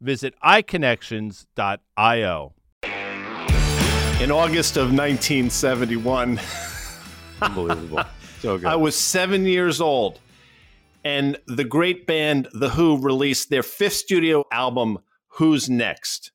visit iConnections.io. In August of 1971, Unbelievable. so good. I was seven years old, and the great band The Who released their fifth studio album, Who's Next?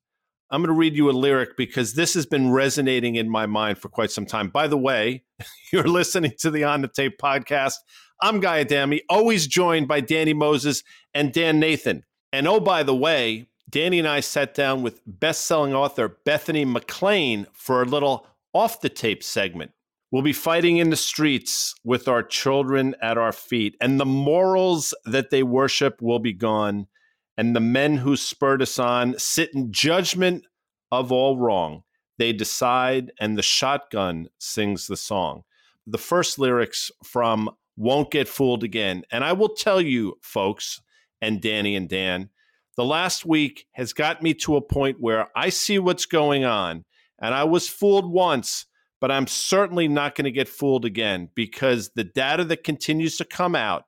I'm going to read you a lyric because this has been resonating in my mind for quite some time. By the way, you're listening to the On the Tape podcast. I'm Guy Adami, always joined by Danny Moses and Dan Nathan. And oh, by the way, Danny and I sat down with best selling author Bethany McLean for a little off the tape segment. We'll be fighting in the streets with our children at our feet, and the morals that they worship will be gone and the men who spurred us on sit in judgment of all wrong. They decide, and the shotgun sings the song. The first lyrics from Won't Get Fooled Again. And I will tell you, folks, and Danny and Dan, the last week has got me to a point where I see what's going on. And I was fooled once, but I'm certainly not going to get fooled again because the data that continues to come out,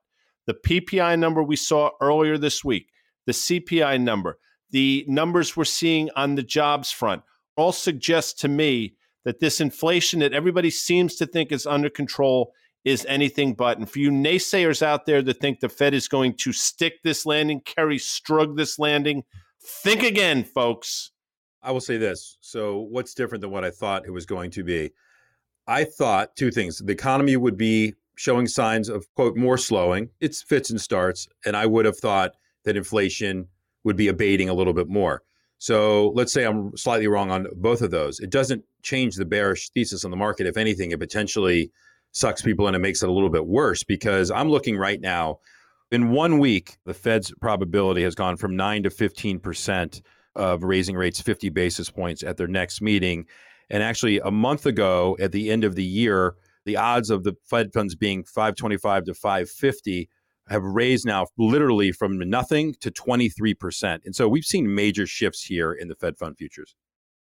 the PPI number we saw earlier this week, the CPI number, the numbers we're seeing on the jobs front all suggest to me that this inflation that everybody seems to think is under control is anything but. And for you naysayers out there that think the Fed is going to stick this landing, Kerri Strug this landing, think again, folks. I will say this. So, what's different than what I thought it was going to be? I thought two things. The economy would be showing signs of, quote, more slowing. It's fits and starts. And I would have thought that inflation would be abating a little bit more. So let's say I'm slightly wrong on both of those. It doesn't change the bearish thesis on the market. If anything, it potentially sucks people in and makes it a little bit worse because I'm looking right now. In one week, the Fed's probability has gone from 9 to 15% of raising rates 50 basis points at their next meeting. And actually, a month ago, at the end of the year, the odds of the Fed funds being 525 to 550 have raised now literally from nothing to 23%. And so we've seen major shifts here in the Fed fund futures.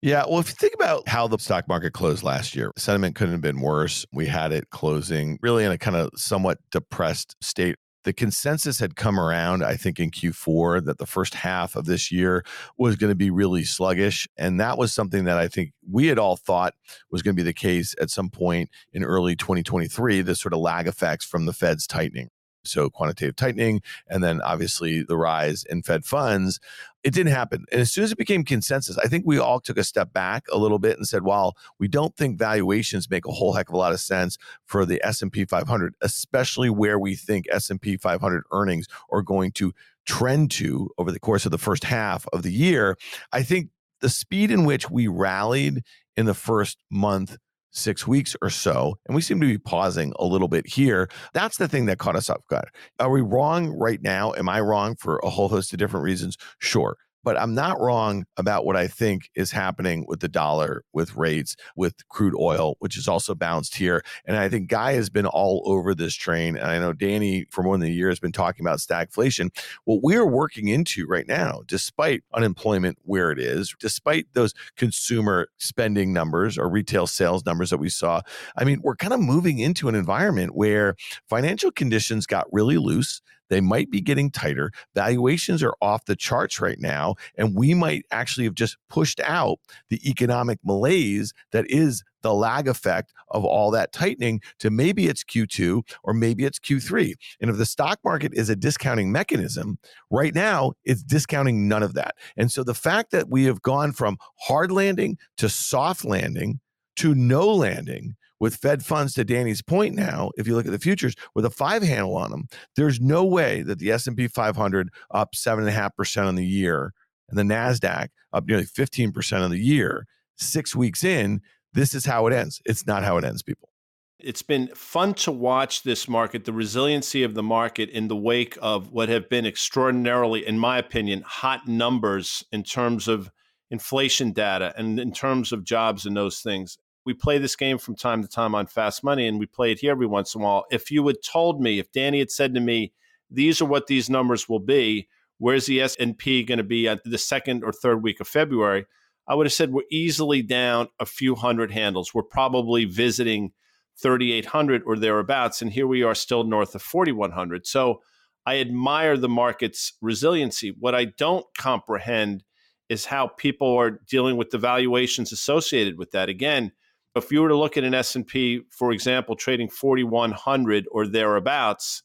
Yeah, well, if you think about how the stock market closed last year, sentiment couldn't have been worse. We had it closing really in a kind of somewhat depressed state. The consensus had come around, I think, in Q4 that the first half of this year was going to be really sluggish. And that was something that I think we had all thought was going to be the case at some point in early 2023, the sort of lag effects from the Fed's tightening so quantitative tightening, and then obviously the rise in Fed funds. It didn't happen. And as soon as it became consensus, I think we all took a step back a little bit and said, "Well, we don't think valuations make a whole heck of a lot of sense for the S&P 500, especially where we think S&P 500 earnings are going to trend to over the course of the first half of the year." I think the speed in which we rallied in the first month six weeks or so, and we seem to be pausing a little bit here. That's the thing that caught us off guard. Are we wrong right now? Am I wrong for a whole host of different reasons? Sure. But I'm not wrong about what I think is happening with the dollar, with rates, with crude oil, which is also bounced here. And I think Guy has been all over this train. And I know Danny, for more than a year, has been talking about stagflation. What we're working into right now, despite unemployment where it is, despite those consumer spending numbers or retail sales numbers that we saw, I mean, we're kind of moving into an environment where financial conditions got really loose. They might be getting tighter. Valuations are off the charts right now. And we might actually have just pushed out the economic malaise that is the lag effect of all that tightening to maybe it's Q2 or maybe it's Q3. And if the stock market is a discounting mechanism, right now it's discounting none of that. And so the fact that we have gone from hard landing to soft landing to no landing with Fed funds to Danny's point now, if you look at the futures with a five handle on them, there's no way that the S&P 500 up 7.5% on the year and the NASDAQ up nearly 15% on the year, six weeks in, this is how it ends. It's not how it ends, people. It's been fun to watch this market, the resiliency of the market in the wake of what have been extraordinarily, in my opinion, hot numbers in terms of inflation data and in terms of jobs and those things we play this game from time to time on Fast Money, and we play it here every once in a while. If you had told me, if Danny had said to me, "These are what these numbers will be," where's the S and P going to be at the second or third week of February? I would have said we're easily down a few hundred handles. We're probably visiting 3,800 or thereabouts, and here we are still north of 4,100. So I admire the market's resiliency. What I don't comprehend is how people are dealing with the valuations associated with that. Again, if you were to look at an S&P, for example, trading 4,100 or thereabouts,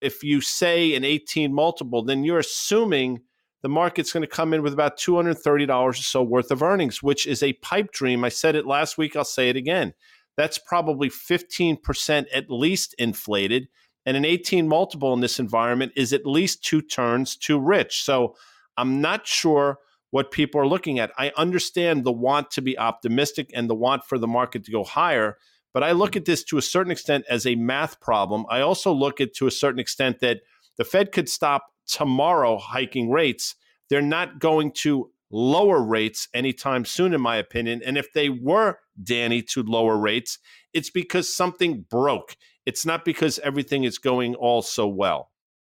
if you say an 18 multiple, then you're assuming the market's going to come in with about $230 or so worth of earnings, which is a pipe dream. I said it last week, I'll say it again. That's probably 15% at least inflated. And an 18 multiple in this environment is at least two turns too rich. So I'm not sure what people are looking at. I understand the want to be optimistic and the want for the market to go higher, but I look at this to a certain extent as a math problem. I also look at to a certain extent that the Fed could stop tomorrow hiking rates. They're not going to lower rates anytime soon, in my opinion. And if they were, Danny, to lower rates, it's because something broke. It's not because everything is going all so well.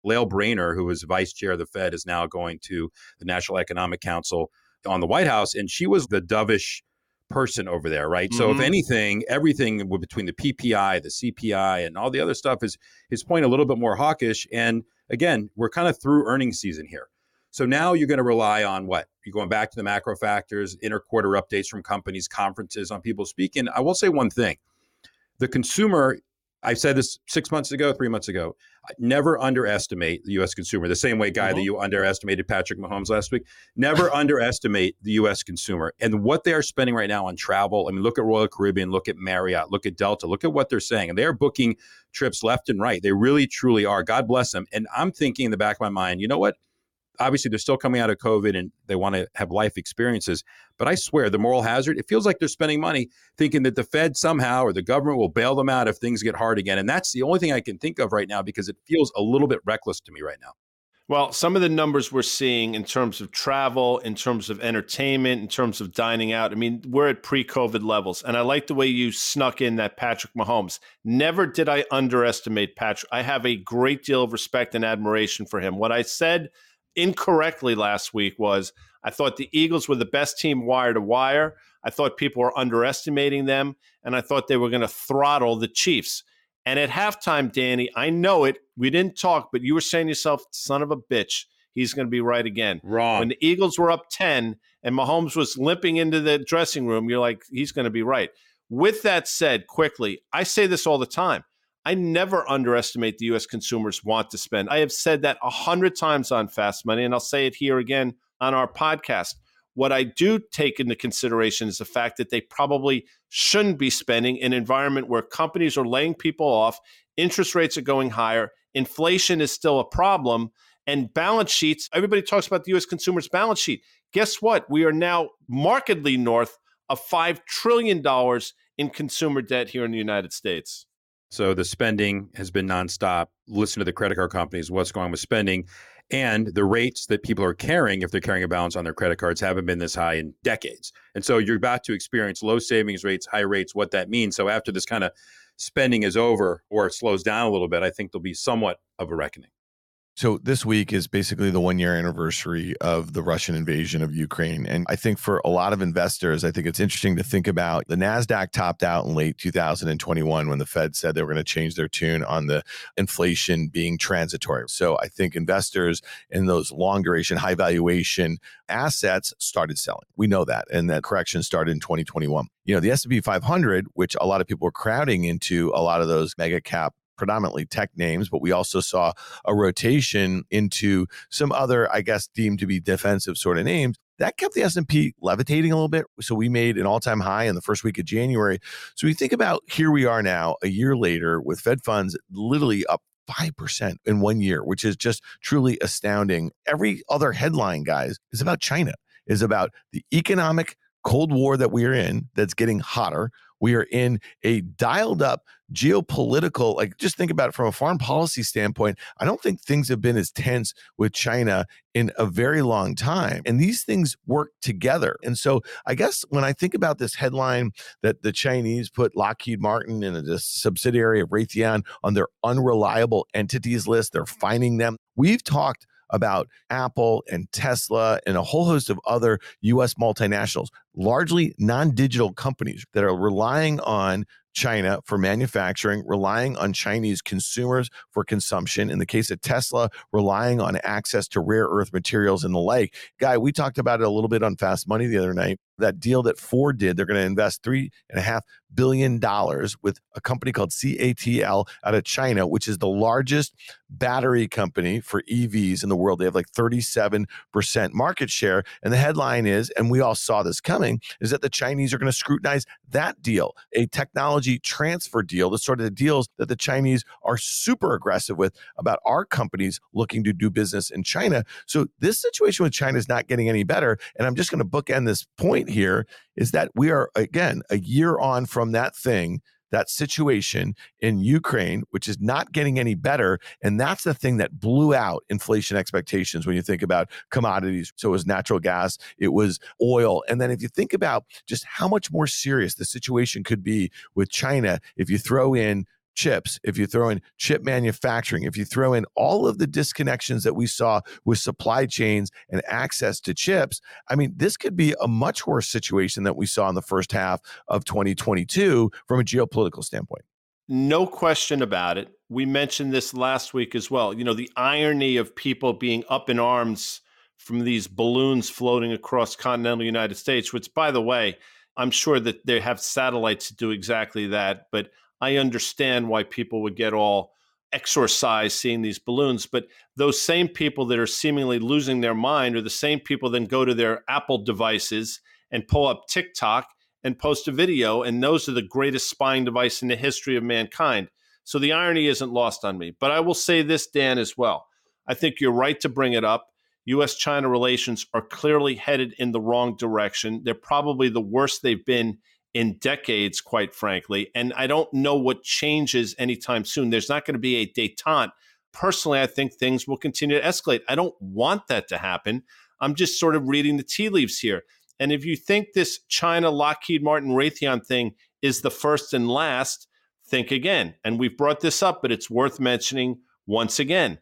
Lael Brainard, who was vice chair of the Fed, is now going to the National Economic Council on the White House. And she was the dovish person over there, right? Mm-hmm. So if mm-hmm. anything, everything between the PPI, the CPI, and all the other stuff is his point a little bit more hawkish. And again, we're kind of through earnings season here. So now you're going to rely on what? You're going back to the macro factors, interquarter updates from companies, conferences on people speaking. I will say one thing. The consumer I said this six months ago, three months ago. Never underestimate the U.S. consumer. The same way, guy, mm-hmm. that you underestimated Patrick Mahomes last week. Never underestimate the U.S. consumer and what they are spending right now on travel. I mean, look at Royal Caribbean, look at Marriott, look at Delta, look at what they're saying, and they are booking trips left and right. They really, truly are. God bless them. And I'm thinking in the back of my mind, you know what? Obviously they're still coming out of COVID and they want to have life experiences. But I swear, the moral hazard, it feels like they're spending money thinking that the Fed somehow or the government will bail them out if things get hard again. And that's the only thing I can think of right now because it feels a little bit reckless to me right now. Well, some of the numbers we're seeing in terms of travel, in terms of entertainment, in terms of dining out, I mean, we're at pre COVID levels. And I like the way you snuck in that Patrick Mahomes. Never did I underestimate Patrick. I have a great deal of respect and admiration for him. What I said incorrectly last week was I thought the Eagles were the best team wire to wire. I thought people were underestimating them, and I thought they were going to throttle the Chiefs. And at halftime, Danny, I know it. We didn't talk, but you were saying to yourself, son of a bitch, he's going to be right again. Wrong. When the Eagles were up 10 and Mahomes was limping into the dressing room, you're like, he's going to be right. With that said, quickly, I say this all the time. I never underestimate the U.S. consumers want to spend. I have said that a hundred times on Fast Money, and I'll say it here again on our podcast. What I do take into consideration is the fact that they probably shouldn't be spending in an environment where companies are laying people off, interest rates are going higher, inflation is still a problem, and balance sheets. Everybody talks about the U.S. consumer's balance sheet. Guess what? We are now markedly north of $5 trillion in consumer debt here in the United States. So the spending has been nonstop. Listen to the credit card companies, what's going on with spending. And the rates that people are carrying, if they're carrying a balance on their credit cards, haven't been this high in decades. And so you're about to experience low savings rates, high rates, what that means. So after this kind of spending is over or it slows down a little bit, I think there'll be somewhat of a reckoning. So this week is basically the one year anniversary of the Russian invasion of Ukraine. And I think for a lot of investors, I think it's interesting to think about the NASDAQ topped out in late 2021 when the Fed said they were going to change their tune on the inflation being transitory. So I think investors in those long duration, high valuation assets started selling. We know that. And that correction started in 2021. You know, the S&P 500, which a lot of people were crowding into a lot of those mega cap predominantly tech names, but we also saw a rotation into some other, I guess, deemed to be defensive sort of names. That kept the S&P levitating a little bit. So we made an all-time high in the first week of January. So we think about here we are now, a year later, with Fed funds literally up 5% in one year, which is just truly astounding. Every other headline, guys, is about China, is about the economic Cold War that we are in that's getting hotter. We are in a dialed up geopolitical, like just think about it from a foreign policy standpoint. I don't think things have been as tense with China in a very long time. And these things work together. And so I guess when I think about this headline that the Chinese put Lockheed Martin and a subsidiary of Raytheon on their unreliable entities list, they're finding them. We've talked about Apple and Tesla and a whole host of other US multinationals, largely non digital companies that are relying on China for manufacturing, relying on Chinese consumers for consumption. In the case of Tesla, relying on access to rare earth materials and the like. Guy, we talked about it a little bit on Fast Money the other night. That deal that Ford did, they're going to invest three and a half billion dollars with a company called CATL out of China, which is the largest battery company for EVs in the world. They have like 37% market share. And the headline is, and we all saw this coming, is that the Chinese are going to scrutinize that deal, a technology transfer deal, the sort of the deals that the Chinese are super aggressive with about our companies looking to do business in China. So this situation with China is not getting any better. And I'm just going to bookend this point here is that we are, again, a year on from that thing that situation in Ukraine, which is not getting any better. And that's the thing that blew out inflation expectations when you think about commodities. So it was natural gas, it was oil. And then if you think about just how much more serious the situation could be with China, if you throw in chips, if you throw in chip manufacturing, if you throw in all of the disconnections that we saw with supply chains and access to chips, I mean, this could be a much worse situation that we saw in the first half of 2022 from a geopolitical standpoint. No question about it. We mentioned this last week as well. You know, the irony of people being up in arms from these balloons floating across continental United States, which, by the way, I'm sure that they have satellites to do exactly that. But I understand why people would get all exorcised seeing these balloons. But those same people that are seemingly losing their mind are the same people then go to their Apple devices and pull up TikTok and post a video. And those are the greatest spying device in the history of mankind. So the irony isn't lost on me. But I will say this, Dan, as well. I think you're right to bring it up. US China relations are clearly headed in the wrong direction. They're probably the worst they've been in decades, quite frankly. And I don't know what changes anytime soon. There's not going to be a detente. Personally, I think things will continue to escalate. I don't want that to happen. I'm just sort of reading the tea leaves here. And if you think this China Lockheed Martin Raytheon thing is the first and last, think again. And we've brought this up, but it's worth mentioning once again.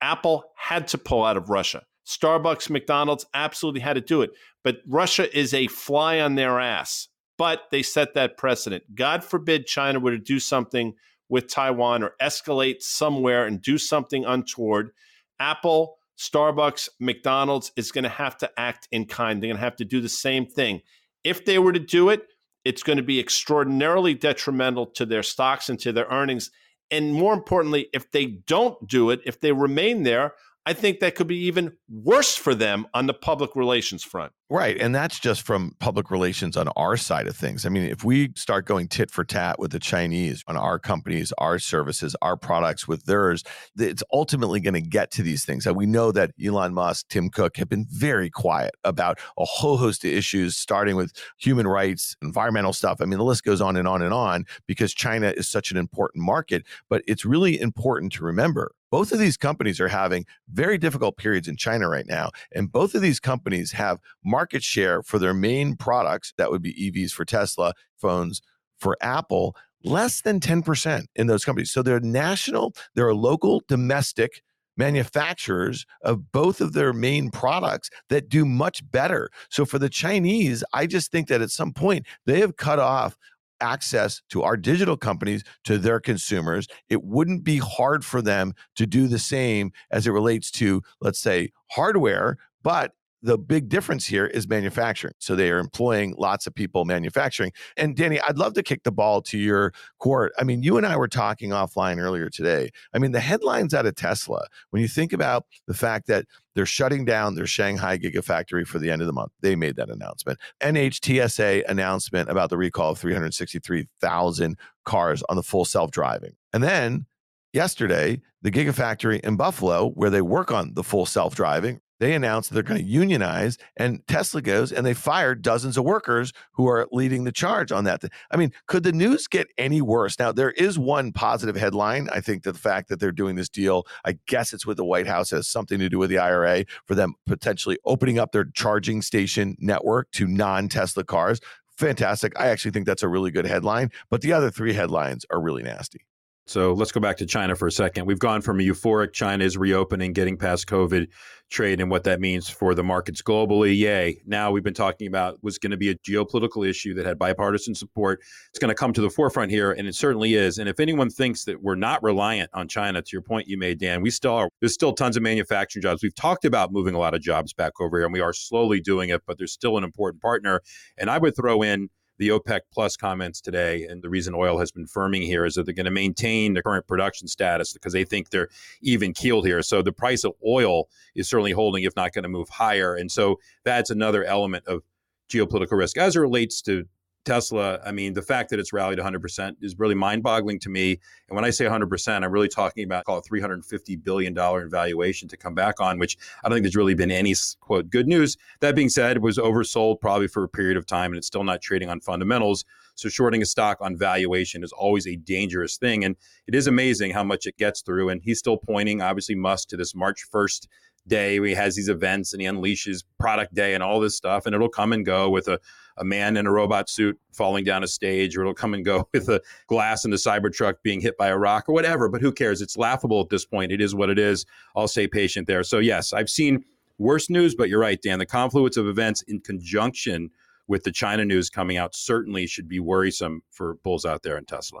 Apple had to pull out of Russia. Starbucks, McDonald's absolutely had to do it. But Russia is a fly on their ass but they set that precedent. God forbid China were to do something with Taiwan or escalate somewhere and do something untoward. Apple, Starbucks, McDonald's is going to have to act in kind. They're going to have to do the same thing. If they were to do it, it's going to be extraordinarily detrimental to their stocks and to their earnings. And more importantly, if they don't do it, if they remain there, I think that could be even worse for them on the public relations front. Right. And that's just from public relations on our side of things. I mean, if we start going tit for tat with the Chinese on our companies, our services, our products with theirs, it's ultimately going to get to these things. And we know that Elon Musk, Tim Cook have been very quiet about a whole host of issues, starting with human rights, environmental stuff. I mean, the list goes on and on and on because China is such an important market. But it's really important to remember Both of these companies are having very difficult periods in China right now. And both of these companies have market share for their main products, that would be EVs for Tesla, phones for Apple, less than 10% in those companies. So they're national, they're local, domestic manufacturers of both of their main products that do much better. So for the Chinese, I just think that at some point they have cut off access to our digital companies to their consumers. It wouldn't be hard for them to do the same as it relates to, let's say, hardware, but the big difference here is manufacturing. So they are employing lots of people manufacturing. And Danny, I'd love to kick the ball to your court. I mean, you and I were talking offline earlier today. I mean, the headlines out of Tesla, when you think about the fact that they're shutting down their Shanghai Gigafactory for the end of the month, they made that announcement. NHTSA announcement about the recall of 363,000 cars on the full self driving. And then yesterday, the Gigafactory in Buffalo, where they work on the full self driving, they announced they're going to unionize and tesla goes and they fired dozens of workers who are leading the charge on that i mean could the news get any worse? Now there is one positive headline i think that the fact that they're doing this deal. I guess it's with the white house has something to do with the ira for them potentially opening up their charging station network to non-tesla cars. Fantastic. I actually think that's a really good headline but the other three headlines are really nasty so let's go back to China for a second. We've gone from a euphoric China is reopening, getting past COVID trade and what that means for the markets globally. Yay. Now we've been talking about was going to be a geopolitical issue that had bipartisan support. It's going to come to the forefront here, and it certainly is. And if anyone thinks that we're not reliant on China, to your point you made, Dan, we still are. There's still tons of manufacturing jobs. We've talked about moving a lot of jobs back over here, and we are slowly doing it, but there's still an important partner. And I would throw in the OPEC Plus comments today, and the reason oil has been firming here is that they're going to maintain the current production status because they think they're even keeled here. So the price of oil is certainly holding, if not going to move higher. And so that's another element of geopolitical risk as it relates to Tesla, I mean, the fact that it's rallied 100% is really mind boggling to me. And when I say 100%, I'm really talking about, call it $350 billion in valuation to come back on, which I don't think there's really been any, quote, good news. That being said, it was oversold probably for a period of time and it's still not trading on fundamentals. So shorting a stock on valuation is always a dangerous thing. And it is amazing how much it gets through. And he's still pointing, obviously, Musk to this March 1st day where he has these events and he unleashes product day and all this stuff. And it'll come and go with a a man in a robot suit falling down a stage, or it'll come and go with a glass in the Cybertruck being hit by a rock or whatever. But who cares? It's laughable at this point. It is what it is. I'll stay patient there. So, yes, I've seen worse news, but you're right, Dan. The confluence of events in conjunction with the China news coming out certainly should be worrisome for bulls out there in Tesla.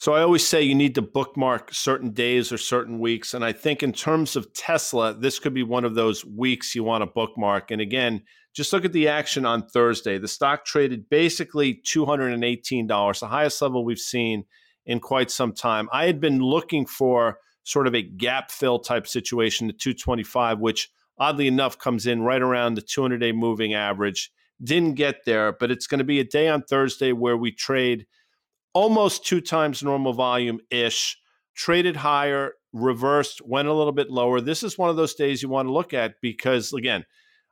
So I always say you need to bookmark certain days or certain weeks. And I think in terms of Tesla, this could be one of those weeks you want to bookmark. And again, just look at the action on Thursday. The stock traded basically $218, the highest level we've seen in quite some time. I had been looking for sort of a gap fill type situation at 225, which oddly enough comes in right around the 200 day moving average. Didn't get there, but it's going to be a day on Thursday where we trade almost two times normal volume ish, traded higher, reversed, went a little bit lower. This is one of those days you want to look at because, again,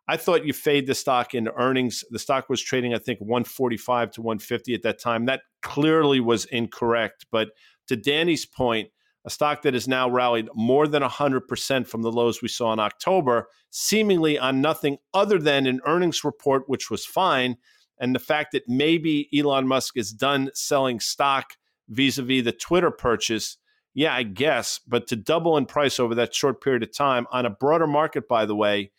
I thought you fade the stock into earnings. The stock was trading, I think, 145 to 150 at that time. That clearly was incorrect. But to Danny's point, a stock that has now rallied more than 100% from the lows we saw in October, seemingly on nothing other than an earnings report, which was fine. And the fact that maybe Elon Musk is done selling stock vis a vis the Twitter purchase. Yeah, I guess. But to double in price over that short period of time on a broader market, by the way,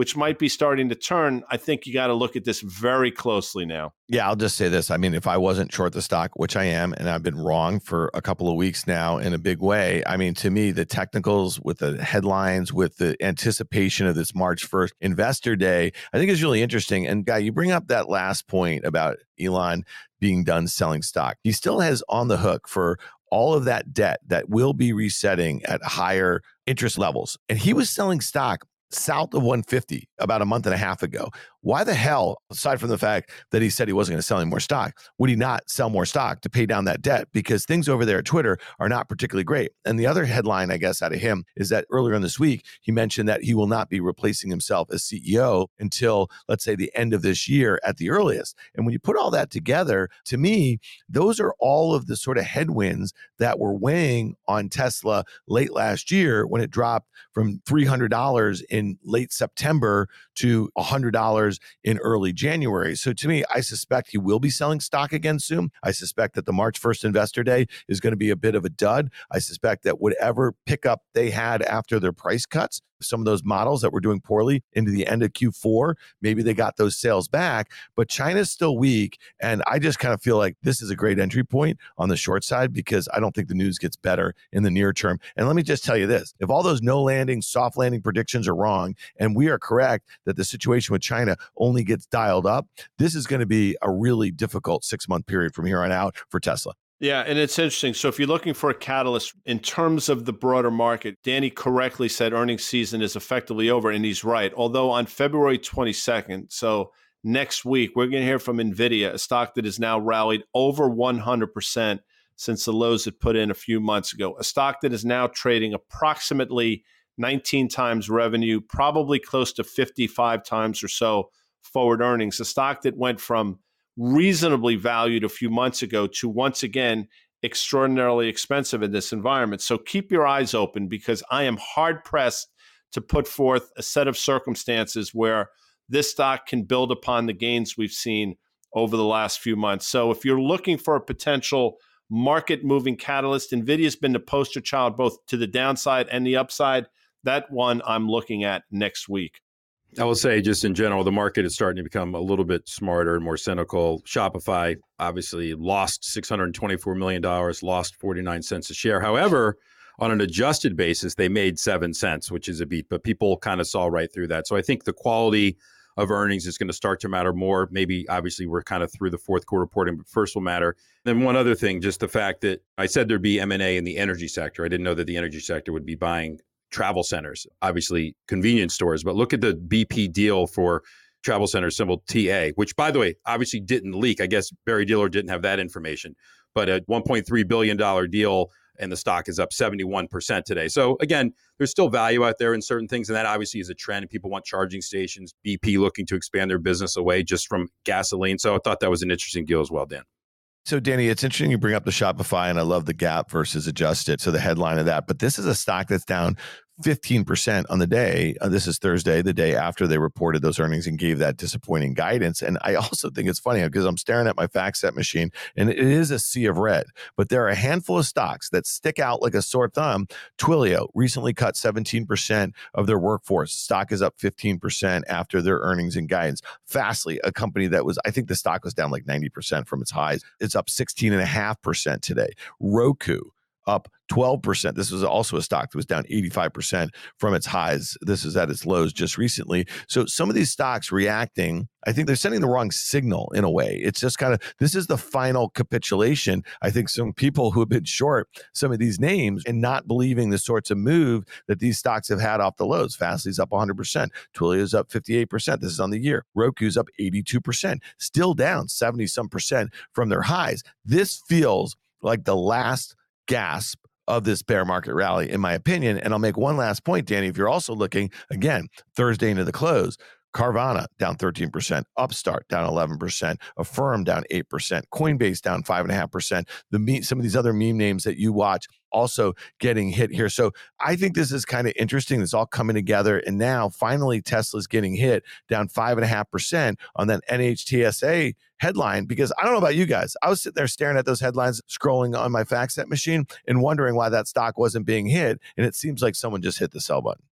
which might be starting to turn, I think you got to look at this very closely now. Yeah, I'll just say this. I mean, if I wasn't short the stock, which I am, and I've been wrong for a couple of weeks now in a big way, I mean, to me, the technicals with the headlines, with the anticipation of this March 1st investor day, I think is really interesting. And, Guy, you bring up that last point about Elon being done selling stock. He still has on the hook for all of that debt that will be resetting at higher interest levels. And he was selling stock south of 150 about a month and a half ago. Why the hell, aside from the fact that he said he wasn't going to sell any more stock, would he not sell more stock to pay down that debt? Because things over there at Twitter are not particularly great. And the other headline, I guess, out of him is that earlier in this week, he mentioned that he will not be replacing himself as CEO until, let's say, the end of this year at the earliest. And when you put all that together, to me, those are all of the sort of headwinds that were weighing on Tesla late last year when it dropped from $300 in late September to $100 in early January. So to me, I suspect he will be selling stock again soon. I suspect that the March 1st investor day is going to be a bit of a dud. I suspect that whatever pickup they had after their price cuts some of those models that were doing poorly into the end of Q4. Maybe they got those sales back, but China's still weak. And I just kind of feel like this is a great entry point on the short side because I don't think the news gets better in the near term. And let me just tell you this if all those no landing, soft landing predictions are wrong, and we are correct that the situation with China only gets dialed up, this is going to be a really difficult six month period from here on out for Tesla. Yeah, and it's interesting. So if you're looking for a catalyst in terms of the broader market, Danny correctly said earnings season is effectively over, and he's right. Although on February 22nd, so next week, we're going to hear from Nvidia, a stock that has now rallied over 100% since the lows it put in a few months ago. A stock that is now trading approximately 19 times revenue, probably close to 55 times or so forward earnings. A stock that went from reasonably valued a few months ago to once again extraordinarily expensive in this environment. So keep your eyes open because I am hard pressed to put forth a set of circumstances where this stock can build upon the gains we've seen over the last few months. So if you're looking for a potential market moving catalyst, Nvidia's been the poster child both to the downside and the upside. That one I'm looking at next week. I will say, just in general, the market is starting to become a little bit smarter and more cynical. Shopify obviously lost $624 million, lost 49 cents a share. However, on an adjusted basis, they made seven cents, which is a beat, but people kind of saw right through that. So I think the quality of earnings is going to start to matter more. Maybe obviously we're kind of through the fourth quarter reporting, but first will matter. Then one other thing, just the fact that I said there'd be M&A in the energy sector. I didn't know that the energy sector would be buying travel centers, obviously convenience stores, but look at the BP deal for travel center symbol TA, which by the way, obviously didn't leak. I guess Barry Diller didn't have that information, but a $1.3 billion deal and the stock is up 71% today. So again, there's still value out there in certain things. And that obviously is a trend. People want charging stations, BP looking to expand their business away just from gasoline. So I thought that was an interesting deal as well, Dan. So, Danny, it's interesting you bring up the Shopify, and I love the gap versus adjusted. So, the headline of that, but this is a stock that's down 15% on the day. Uh, this is Thursday, the day after they reported those earnings and gave that disappointing guidance. And I also think it's funny because I'm staring at my FactSet machine and it is a sea of red, but there are a handful of stocks that stick out like a sore thumb. Twilio recently cut 17% of their workforce. Stock is up 15% after their earnings and guidance. Fastly, a company that was, I think the stock was down like 90% from its highs. It's up 16.5% today. Roku up 12%. This was also a stock that was down 85% from its highs. This is at its lows just recently. So some of these stocks reacting, I think they're sending the wrong signal in a way. It's just kind of this is the final capitulation. I think some people who have been short some of these names and not believing the sorts of move that these stocks have had off the lows. Fastly's up 100%. Twilio's up 58%. This is on the year. Roku's up 82%, still down 70 some percent from their highs. This feels like the last gasp of this bear market rally, in my opinion. And I'll make one last point, Danny. If you're also looking again Thursday into the close, Carvana down 13%, Upstart down 11%, Affirm down 8%, Coinbase down 5.5%. The me- some of these other meme names that you watch also getting hit here. So I think this is kind of interesting. It's all coming together. And now finally Tesla's getting hit down 5.5% on that NHTSA headline because I don't know about you guys. I was sitting there staring at those headlines, scrolling on my FactSet machine and wondering why that stock wasn't being hit. And it seems like someone just hit the sell button.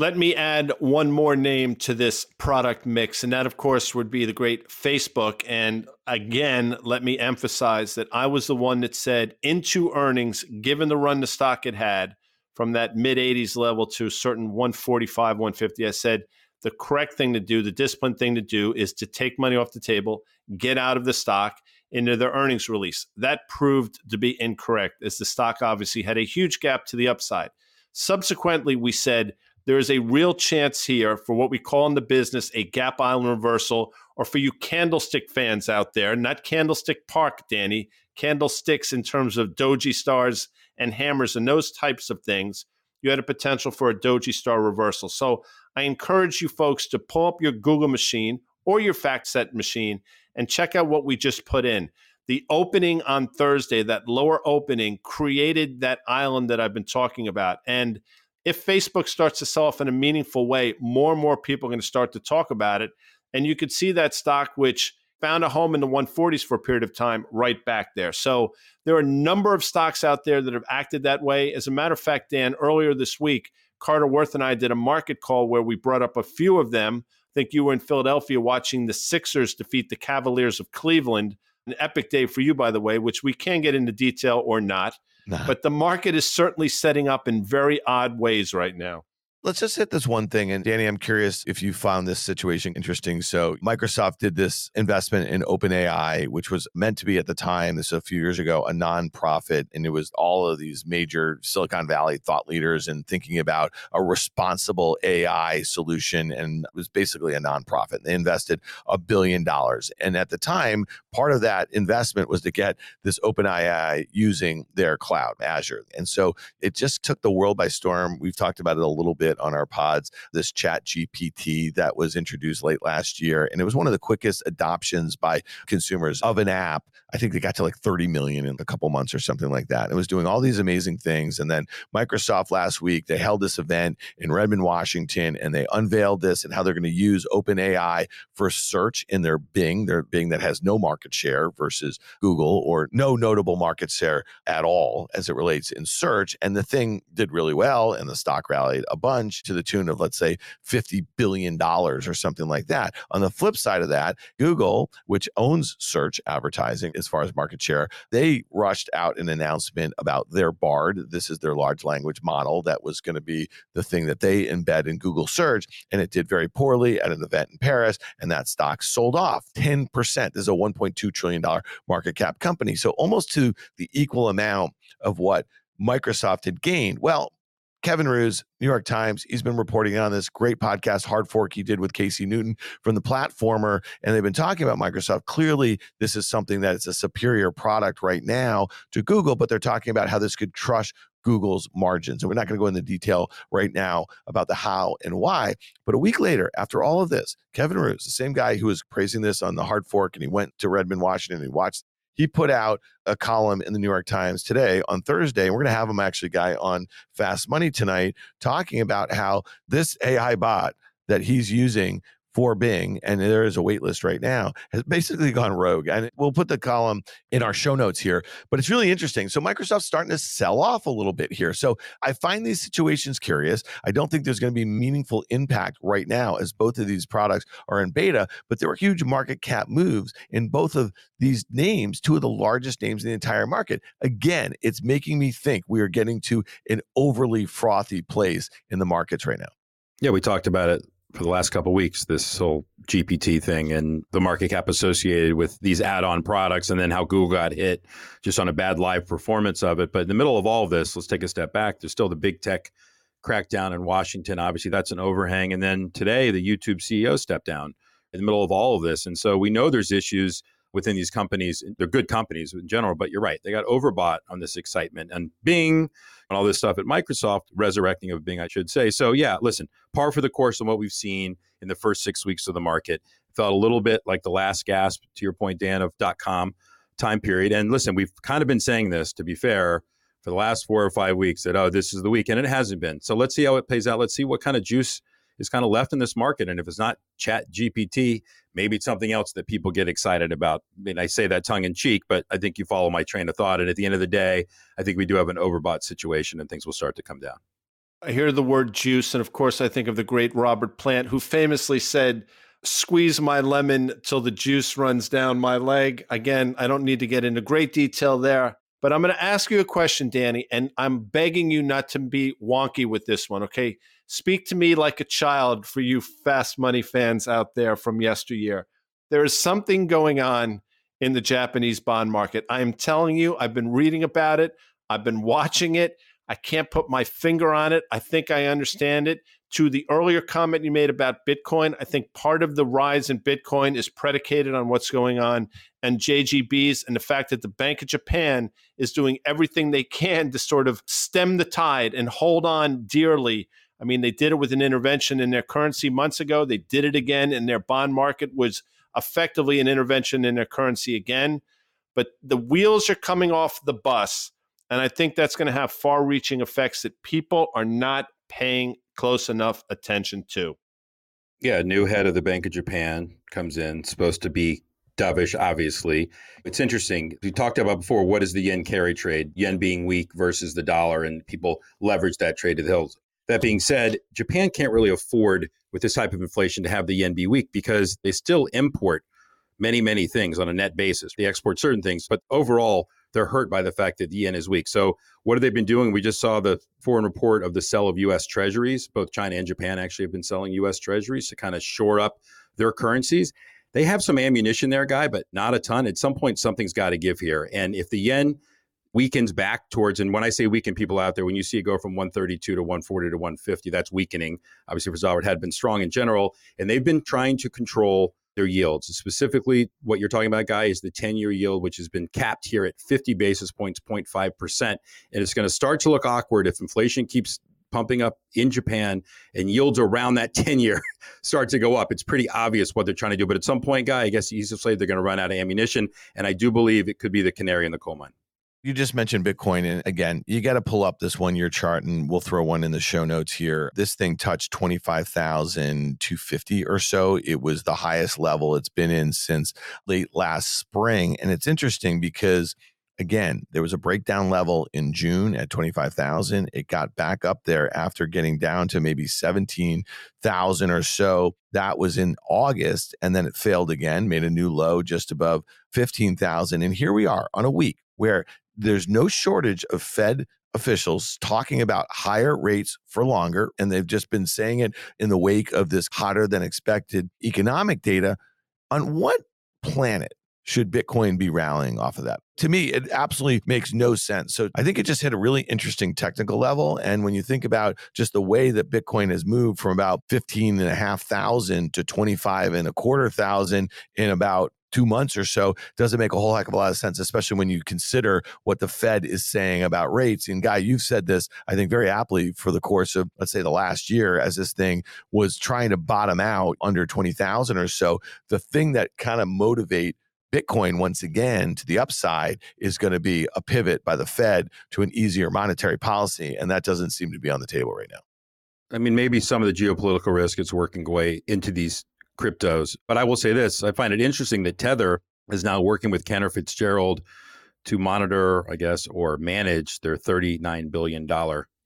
Let me add one more name to this product mix, and that, of course, would be the great Facebook. And again, let me emphasize that I was the one that said into earnings, given the run the stock it had from that mid 80s level to a certain 145, 150, I said the correct thing to do, the disciplined thing to do is to take money off the table, get out of the stock into their earnings release. That proved to be incorrect, as the stock obviously had a huge gap to the upside. Subsequently, we said, there is a real chance here for what we call in the business a gap island reversal, or for you candlestick fans out there, not Candlestick Park, Danny, candlesticks in terms of doji stars and hammers and those types of things, you had a potential for a doji star reversal. So I encourage you folks to pull up your Google machine or your FactSet machine and check out what we just put in. The opening on Thursday, that lower opening, created that island that I've been talking about. And if Facebook starts to sell off in a meaningful way, more and more people are going to start to talk about it. And you could see that stock, which found a home in the 140s for a period of time, right back there. So there are a number of stocks out there that have acted that way. As a matter of fact, Dan, earlier this week, Carter Worth and I did a market call where we brought up a few of them. I think you were in Philadelphia watching the Sixers defeat the Cavaliers of Cleveland. An epic day for you, by the way, which we can get into detail or not. Nah. But the market is certainly setting up in very odd ways right now. Let's just hit this one thing. And Danny, I'm curious if you found this situation interesting. So, Microsoft did this investment in OpenAI, which was meant to be at the time, this a few years ago, a nonprofit. And it was all of these major Silicon Valley thought leaders and thinking about a responsible AI solution. And it was basically a nonprofit. They invested a billion dollars. And at the time, part of that investment was to get this OpenAI using their cloud, Azure. And so it just took the world by storm. We've talked about it a little bit bit on our pods this chat GPT that was introduced late last year. And it was one of the quickest adoptions by consumers of an app. I think they got to like 30 million in a couple months or something like that. It was doing all these amazing things. And then Microsoft last week, they held this event in Redmond, Washington, and they unveiled this and how they're going to use OpenAI for search in their Bing, their Bing that has no market share versus Google or no notable market share at all as it relates in search. And the thing did really well and the stock rallied a bunch to the tune of, let's say, $50 billion or something like that. On the flip side of that, Google, which owns search advertising as far as market share, they rushed out an announcement about their BARD. This is their large language model that was going to be the thing that they embed in Google search. And it did very poorly at an event in Paris. And that stock sold off 10%. This is a $1.2 trillion market cap company. So almost to the equal amount of what Microsoft had gained. Well, Kevin Roose, New York Times, he's been reporting on this great podcast, Hard Fork, he did with Casey Newton from the platformer. And they've been talking about Microsoft. Clearly, this is something that is a superior product right now to Google, but they're talking about how this could crush Google's margins. And we're not going to go into detail right now about the how and why. But a week later, after all of this, Kevin Roose, the same guy who was praising this on the hard fork, and he went to Redmond, Washington, and he watched he put out a column in the New York Times today on Thursday. We're going to have him actually, guy, on Fast Money tonight, talking about how this AI bot that he's using for Bing, and there is a wait list right now, has basically gone rogue. And we'll put the column in our show notes here, but it's really interesting. So Microsoft's starting to sell off a little bit here. So I find these situations curious. I don't think there's going to be meaningful impact right now as both of these products are in beta, but there were huge market cap moves in both of these names, two of the largest names in the entire market. Again, it's making me think we are getting to an overly frothy place in the markets right now. Yeah, we talked about it for the last couple weeks this whole GPT thing and the market cap associated with these add-on products and then how Google got hit just on a bad live performance of it. But in the middle of all of this, let's take a step back. There's still the big tech crackdown in Washington. Obviously, that's an overhang. And then today, the YouTube CEO stepped down in the middle of all of this. And so we know there's issues within these companies. They're good companies in general, but you're right. They got overbought on this excitement and Bing all this stuff at Microsoft, resurrecting of Bing, I should say. So, yeah, listen, par for the course on what we've seen in the first six weeks of the market. Felt a little bit like the last gasp, to your point, Dan, of dot com time period. And listen, we've kind of been saying this, to be fair, for the last four or five weeks that, oh, this is the week. And it hasn't been. So let's see how it plays out. Let's see what kind of juice is kind of left in this market. And if it's not Chat GPT, maybe it's something else that people get excited about. I mean, I say that tongue in cheek, but I think you follow my train of thought. And at the end of the day, I think we do have an overbought situation and things will start to come down. I hear the word juice. And of course, I think of the great Robert Plant, who famously said, Squeeze my lemon till the juice runs down my leg. Again, I don't need to get into great detail there, but I'm going to ask you a question, Danny, and I'm begging you not to be wonky with this one, okay? Speak to me like a child for you fast money fans out there from yesteryear. There is something going on in the Japanese bond market. I am telling you, I've been reading about it, I've been watching it. I can't put my finger on it. I think I understand it. To the earlier comment you made about Bitcoin, I think part of the rise in Bitcoin is predicated on what's going on and JGBs and the fact that the Bank of Japan is doing everything they can to sort of stem the tide and hold on dearly. I mean, they did it with an intervention in their currency months ago. They did it again, and their bond market was effectively an intervention in their currency again. But the wheels are coming off the bus and I think that's going to have far reaching effects that people are not paying close enough attention to. Yeah, new head of the Bank of Japan comes in, supposed to be dovish, obviously. It's interesting. We talked about before what is the yen carry trade, yen being weak versus the dollar, and people leverage that trade to the hills. That being said, Japan can't really afford, with this type of inflation, to have the yen be weak because they still import many, many things on a net basis. They export certain things, but overall, they're hurt by the fact that the yen is weak. So what have they been doing? We just saw the foreign report of the sell of U.S. Treasuries. Both China and Japan actually have been selling U.S. Treasuries to kind of shore up their currencies. They have some ammunition there, guy, but not a ton. At some point, something's got to give here. And if the yen weakens back towards, and when I say weaken, people out there, when you see it go from 132 to 140 to 150, that's weakening. Obviously, for Zalward had been strong in general, and they've been trying to control their yields. Specifically, what you're talking about, Guy, is the 10 year yield, which has been capped here at 50 basis points, 0.5%. And it's going to start to look awkward if inflation keeps pumping up in Japan and yields around that 10 year start to go up. It's pretty obvious what they're trying to do. But at some point, Guy, I guess to say they're going to run out of ammunition. And I do believe it could be the canary in the coal mine. You just mentioned Bitcoin. And again, you got to pull up this one year chart and we'll throw one in the show notes here. This thing touched 25,250 or so. It was the highest level it's been in since late last spring. And it's interesting because again, there was a breakdown level in June at 25,000. It got back up there after getting down to maybe 17,000 or so. That was in August. And then it failed again, made a new low just above 15,000. And here we are on a week where there's no shortage of Fed officials talking about higher rates for longer. And they've just been saying it in the wake of this hotter than expected economic data. On what planet should Bitcoin be rallying off of that? To me, it absolutely makes no sense. So I think it just hit a really interesting technical level. And when you think about just the way that Bitcoin has moved from about 15 and a half thousand to 25 and a quarter thousand in about two months or so doesn't make a whole heck of a lot of sense, especially when you consider what the Fed is saying about rates. And Guy, you've said this, I think, very aptly for the course of, let's say, the last year as this thing was trying to bottom out under 20,000 or so. The thing that kind of motivate Bitcoin once again to the upside is going to be a pivot by the Fed to an easier monetary policy. And that doesn't seem to be on the table right now. I mean, maybe some of the geopolitical risk is working way into these cryptos. But I will say this I find it interesting that Tether is now working with Cantor Fitzgerald to monitor, I guess, or manage their $39 billion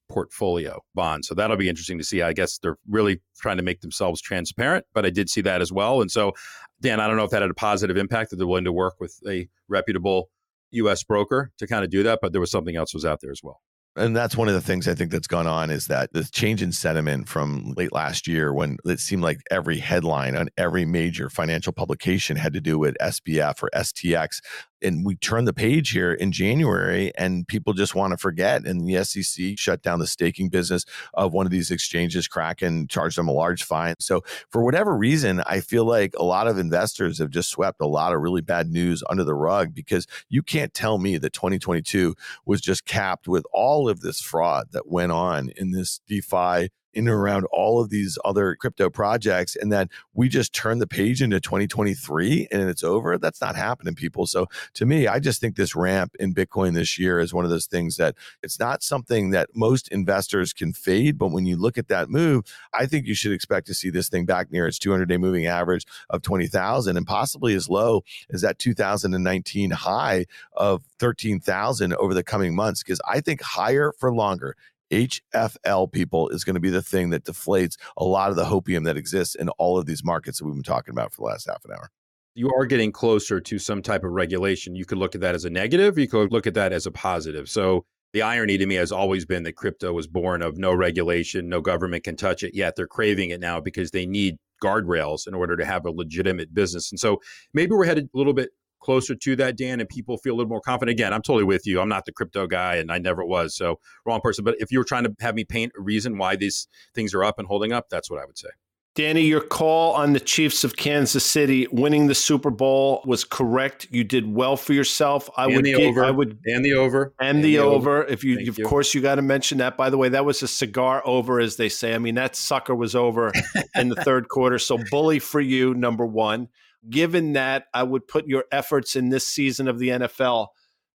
portfolio bond. So that'll be interesting to see. I guess they're really trying to make themselves transparent, but I did see that as well. And so, Dan, I don't know if that had a positive impact that they're willing to work with a reputable US broker to kind of do that, but there was something else was out there as well and that's one of the things I think that's gone on is that the change in sentiment from late last year when it seemed like every headline on every major financial publication had to do with SBF or FTX and we turned the page here in January and people just want to forget. And the SEC shut down the staking business of one of these exchanges, Kraken, charged them a large fine. So, for whatever reason, I feel like a lot of investors have just swept a lot of really bad news under the rug because you can't tell me that 2022 was just capped with all of this fraud that went on in this DeFi in and around all of these other crypto projects and that we just turn the page into 2023 and it's over that's not happening people. So to me i just think this ramp in bitcoin this year is one of those things that it's not something that most investors can fade but when you look at that move i think you should expect to see this thing back near its 200 day moving average of 20000 and possibly as low as that 2019 high of 13,000 over the coming months because I think higher for longer HFL people is going to be the thing that deflates a lot of the hopium that exists in all of these markets that we've been talking about for the last half an hour. You are getting closer to some type of regulation. You could look at that as a negative, you could look at that as a positive. So the irony to me has always been that crypto was born of no regulation, no government can touch it, yet they're craving it now because they need guardrails in order to have a legitimate business. And so maybe we're headed a little bit closer to that, Dan, and people feel a little more confident. Again, I'm totally with you. I'm not the crypto guy, and I never was, so wrong person. But if you were trying to have me paint a reason why these things are up and holding up, that's what I would say. Danny, your call on the Chiefs of Kansas City winning the Super Bowl was correct. You did well for yourself. I and would the over. I would and the over and, and the, the, over. over. If you, of you. course, you got to mention that. By the way, that was a cigar over, as they say. I mean, that sucker was over in the third quarter. So bully for you, number one. Given that, I would put your efforts in this season of the NFL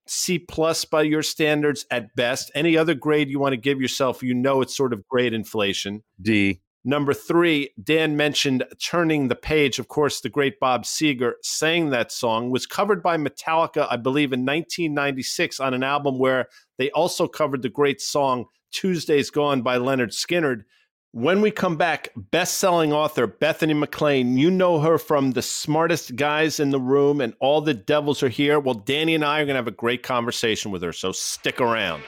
C plus by your standards at best. Any other grade you want to give yourself, you know it's sort of grade inflation. D. Number three, Dan mentioned Turning the Page. Of course, the great Bob Seger sang that song, was covered by Metallica, I believe, in 1996 on an album where they also covered the great song Tuesday's Gone by Lynyrd Skynyrd. When we come back, best selling author Bethany McLean, you know her from The Smartest Guys in the Room and All the Devils Are Here. Well, Danny and I are going to have a great conversation with her, so stick around.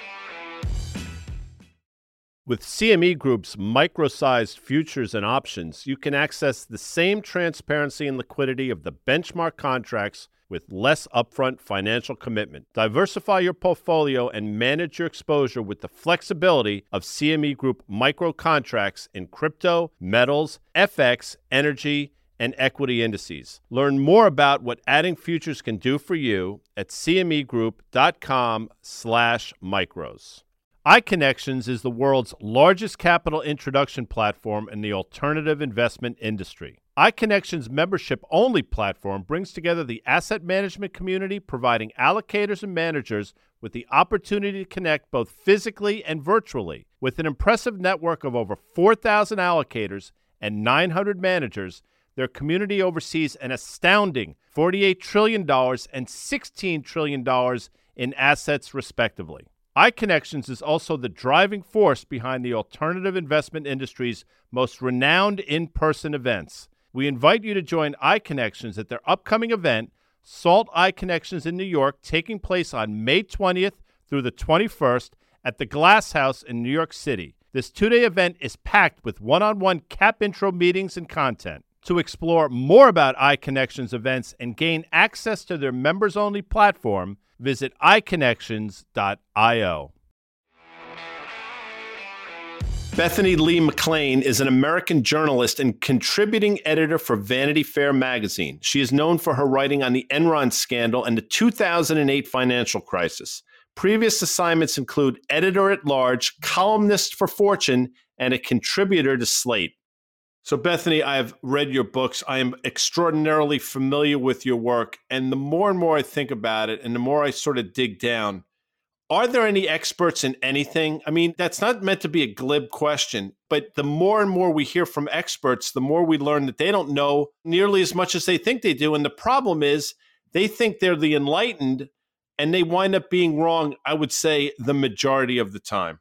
With CME Group's micro-sized futures and options, you can access the same transparency and liquidity of the benchmark contracts with less upfront financial commitment. Diversify your portfolio and manage your exposure with the flexibility of CME Group micro contracts in crypto, metals, FX, energy, and equity indices. Learn more about what adding futures can do for you at cmegroup.com/micros iConnections is the world's largest capital introduction platform in the alternative investment industry. iConnections membership only platform brings together the asset management community, providing allocators and managers with the opportunity to connect both physically and virtually. With an impressive network of over 4,000 allocators and 900 managers, their community oversees an astounding $48 trillion and $16 trillion in assets, respectively iConnections is also the driving force behind the alternative investment industry's most renowned in person events. We invite you to join iConnections at their upcoming event, Salt iConnections in New York, taking place on May 20th through the 21st at the Glass House in New York City. This two day event is packed with one on one cap intro meetings and content. To explore more about iConnections events and gain access to their members only platform, Visit iConnections.io. Bethany Lee McLean is an American journalist and contributing editor for Vanity Fair magazine. She is known for her writing on the Enron scandal and the 2008 financial crisis. Previous assignments include editor at large, columnist for Fortune, and a contributor to Slate. So, Bethany, I have read your books. I am extraordinarily familiar with your work. And the more and more I think about it, and the more I sort of dig down, are there any experts in anything? I mean, that's not meant to be a glib question, but the more and more we hear from experts, the more we learn that they don't know nearly as much as they think they do. And the problem is they think they're the enlightened and they wind up being wrong, I would say, the majority of the time.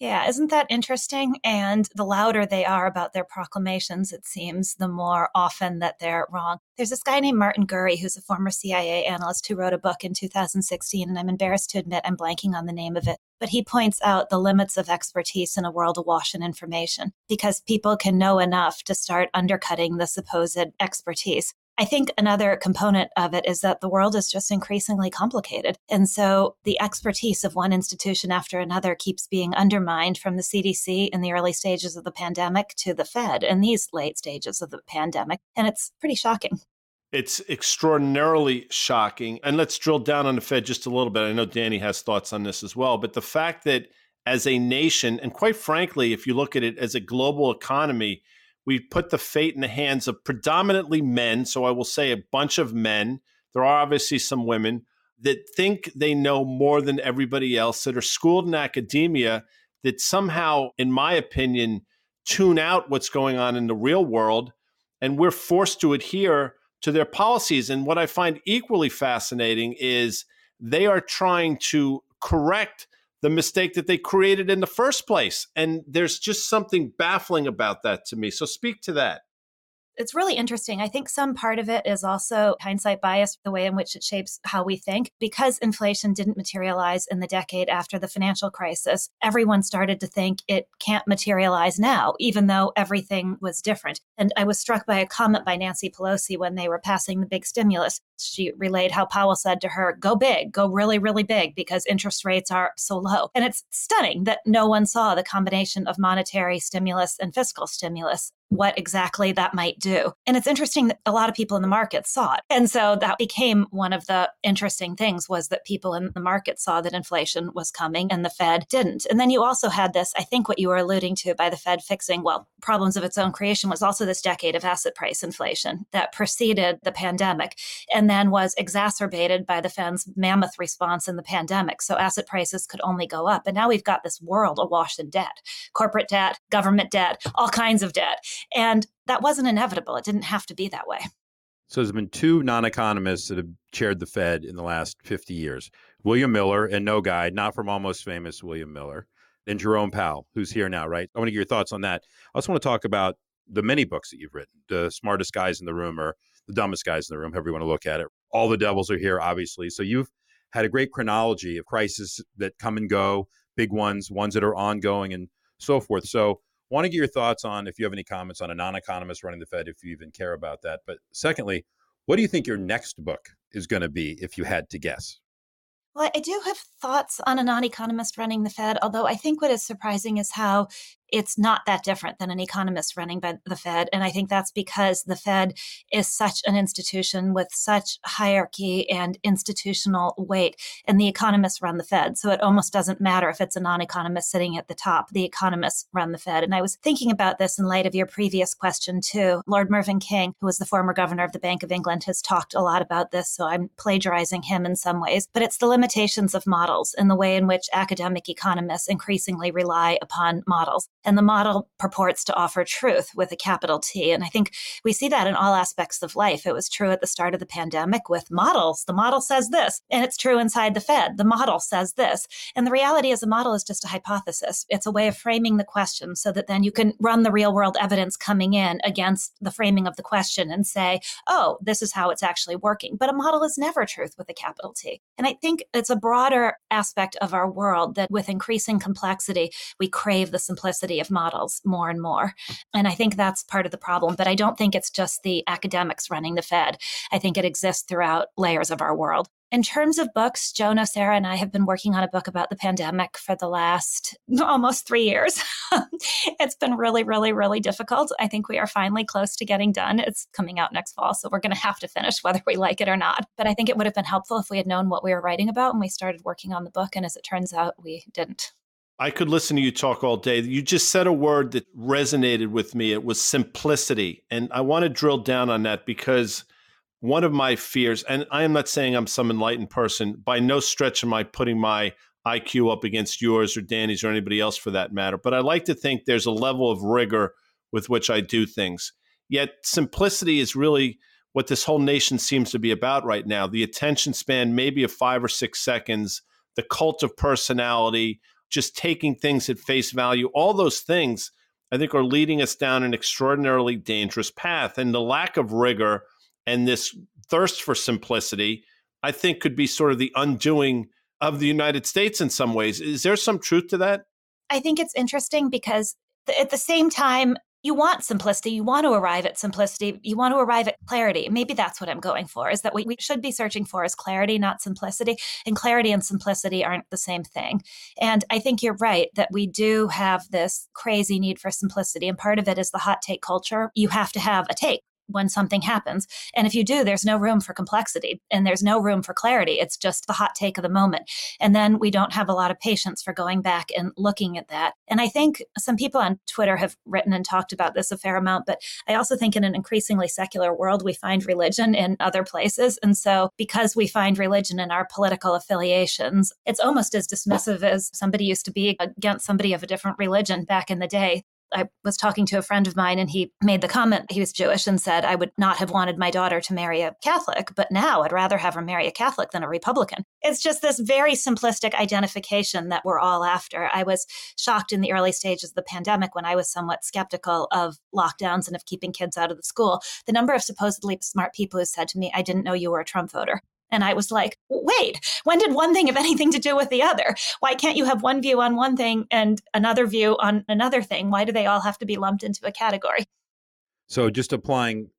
Yeah, isn't that interesting? And the louder they are about their proclamations, it seems, the more often that they're wrong. There's this guy named Martin Gurri, who's a former CIA analyst who wrote a book in 2016, and I'm embarrassed to admit I'm blanking on the name of it. But he points out the limits of expertise in a world awash in information because people can know enough to start undercutting the supposed expertise. I think another component of it is that the world is just increasingly complicated. And so the expertise of one institution after another keeps being undermined from the CDC in the early stages of the pandemic to the Fed in these late stages of the pandemic. And it's pretty shocking. It's extraordinarily shocking. And let's drill down on the Fed just a little bit. I know Danny has thoughts on this as well. But the fact that as a nation, and quite frankly, if you look at it as a global economy, we put the fate in the hands of predominantly men. So I will say a bunch of men. There are obviously some women that think they know more than everybody else, that are schooled in academia, that somehow, in my opinion, tune out what's going on in the real world. And we're forced to adhere to their policies. And what I find equally fascinating is they are trying to correct the mistake that they created in the first place. And there's just something baffling about that to me. So speak to that. It's really interesting. I think some part of it is also hindsight bias, the way in which it shapes how we think. Because inflation didn't materialize in the decade after the financial crisis, everyone started to think it can't materialize now, even though everything was different. And I was struck by a comment by Nancy Pelosi when they were passing the big stimulus. She relayed how Powell said to her, Go big, go really, really big, because interest rates are so low. And it's stunning that no one saw the combination of monetary stimulus and fiscal stimulus what exactly that might do. And it's interesting that a lot of people in the market saw it. And so that became one of the interesting things was that people in the market saw that inflation was coming and the Fed didn't. And then you also had this, I think what you were alluding to by the Fed fixing, well, problems of its own creation was also this decade of asset price inflation that preceded the pandemic and then was exacerbated by the Fed's mammoth response in the pandemic. So asset prices could only go up. And now we've got this world awash in debt, corporate debt, government debt, all kinds of debt. And that wasn't inevitable. It didn't have to be that way. So there's been two non-economists that have chaired the Fed in the last 50 years. William Miller and no guy, not from almost famous William Miller, and Jerome Powell, who's here now, right? I want to get your thoughts on that. I also want to talk about the many books that you've written, the smartest guys in the room or the dumbest guys in the room, however you want to look at it. All the devils are here, obviously. So you've had a great chronology of crises that come and go, big ones, ones that are ongoing, and so forth. So Want to get your thoughts on if you have any comments on a non economist running the Fed, if you even care about that. But secondly, what do you think your next book is going to be if you had to guess? Well, I do have thoughts on a non economist running the Fed, although I think what is surprising is how it's not that different than an economist running by the Fed. And I think that's because the Fed is such an institution with such hierarchy and institutional weight, and the economists run the Fed. So it almost doesn't matter if it's a non economist sitting at the top, the economists run the Fed. And I was thinking about this in light of your previous question, too. Lord Mervyn King, who was the former governor of the Bank of England, has talked a lot about this. So I'm plagiarizing him in some ways. But it's the limitations of models and the way in which academic economists increasingly rely upon models. And the model purports to offer truth with a capital T. And I think we see that in all aspects of life. It was true at the start of the pandemic with models. The model says this, and it's true inside the Fed. The model says this. And the reality is, a model is just a hypothesis. It's a way of framing the question so that then you can run the real world evidence coming in against the framing of the question and say, oh, this is how it's actually working. But a model is never truth with a capital T. And I think it's a broader aspect of our world that with increasing complexity, we crave the simplicity of models more and more. And I think that's part of the problem. But I don't think it's just the academics running the Fed. I think it exists throughout layers of our world. In terms of books, Joe Nocera and I have been working on a book about the pandemic for the last almost three years. it's been really, really, really difficult. I think we are finally close to getting done. It's coming out next fall, so we're going to have to finish whether we like it or not. But I think it would have been helpful if we had known what we were writing about when we started working on the book. And as it turns out, we didn't. I could listen to you talk all day. You just said a word that resonated with me. It was simplicity. And I want to drill down on that because one of my fears, and I am not saying I'm some enlightened person, by no stretch am I putting my IQ up against yours or Danny's or anybody else for that matter, but I like to think there's a level of rigor with which I do things. Yet simplicity is really what this whole nation seems to be about right now. The attention span, maybe of five or six seconds, the cult of personality, just taking things at face value, all those things I think are leading us down an extraordinarily dangerous path. And the lack of rigor and this thirst for simplicity, I think, could be sort of the undoing of the United States in some ways. Is there some truth to that? I think it's interesting because at the same time, you want simplicity. You want to arrive at simplicity. You want to arrive at clarity. Maybe that's what I'm going for is that what we should be searching for is clarity, not simplicity. And clarity and simplicity aren't the same thing. And I think you're right that we do have this crazy need for simplicity. And part of it is the hot take culture. You have to have a take when something happens. And if you do, there's no room for complexity and there's no room for clarity. It's just the hot take of the moment. And then we don't have a lot of patience for going back and looking at that. And I think some people on Twitter have written and talked about this a fair amount, but I also think in an increasingly secular world, we find religion in other places. And so because we find religion in our political affiliations, it's almost as dismissive as somebody used to be against somebody of a different religion back in the day I was talking to a friend of mine and he made the comment, he was Jewish and said, I would not have wanted my daughter to marry a Catholic, but now I'd rather have her marry a Catholic than a Republican. It's just this very simplistic identification that we're all after. I was shocked in the early stages of the pandemic when I was somewhat skeptical of lockdowns and of keeping kids out of the school. The number of supposedly smart people who said to me, I didn't know you were a Trump voter. And I was like, wait, when did one thing have anything to do with the other? Why can't you have one view on one thing and another view on another thing? Why do they all have to be lumped into a category? So, just applying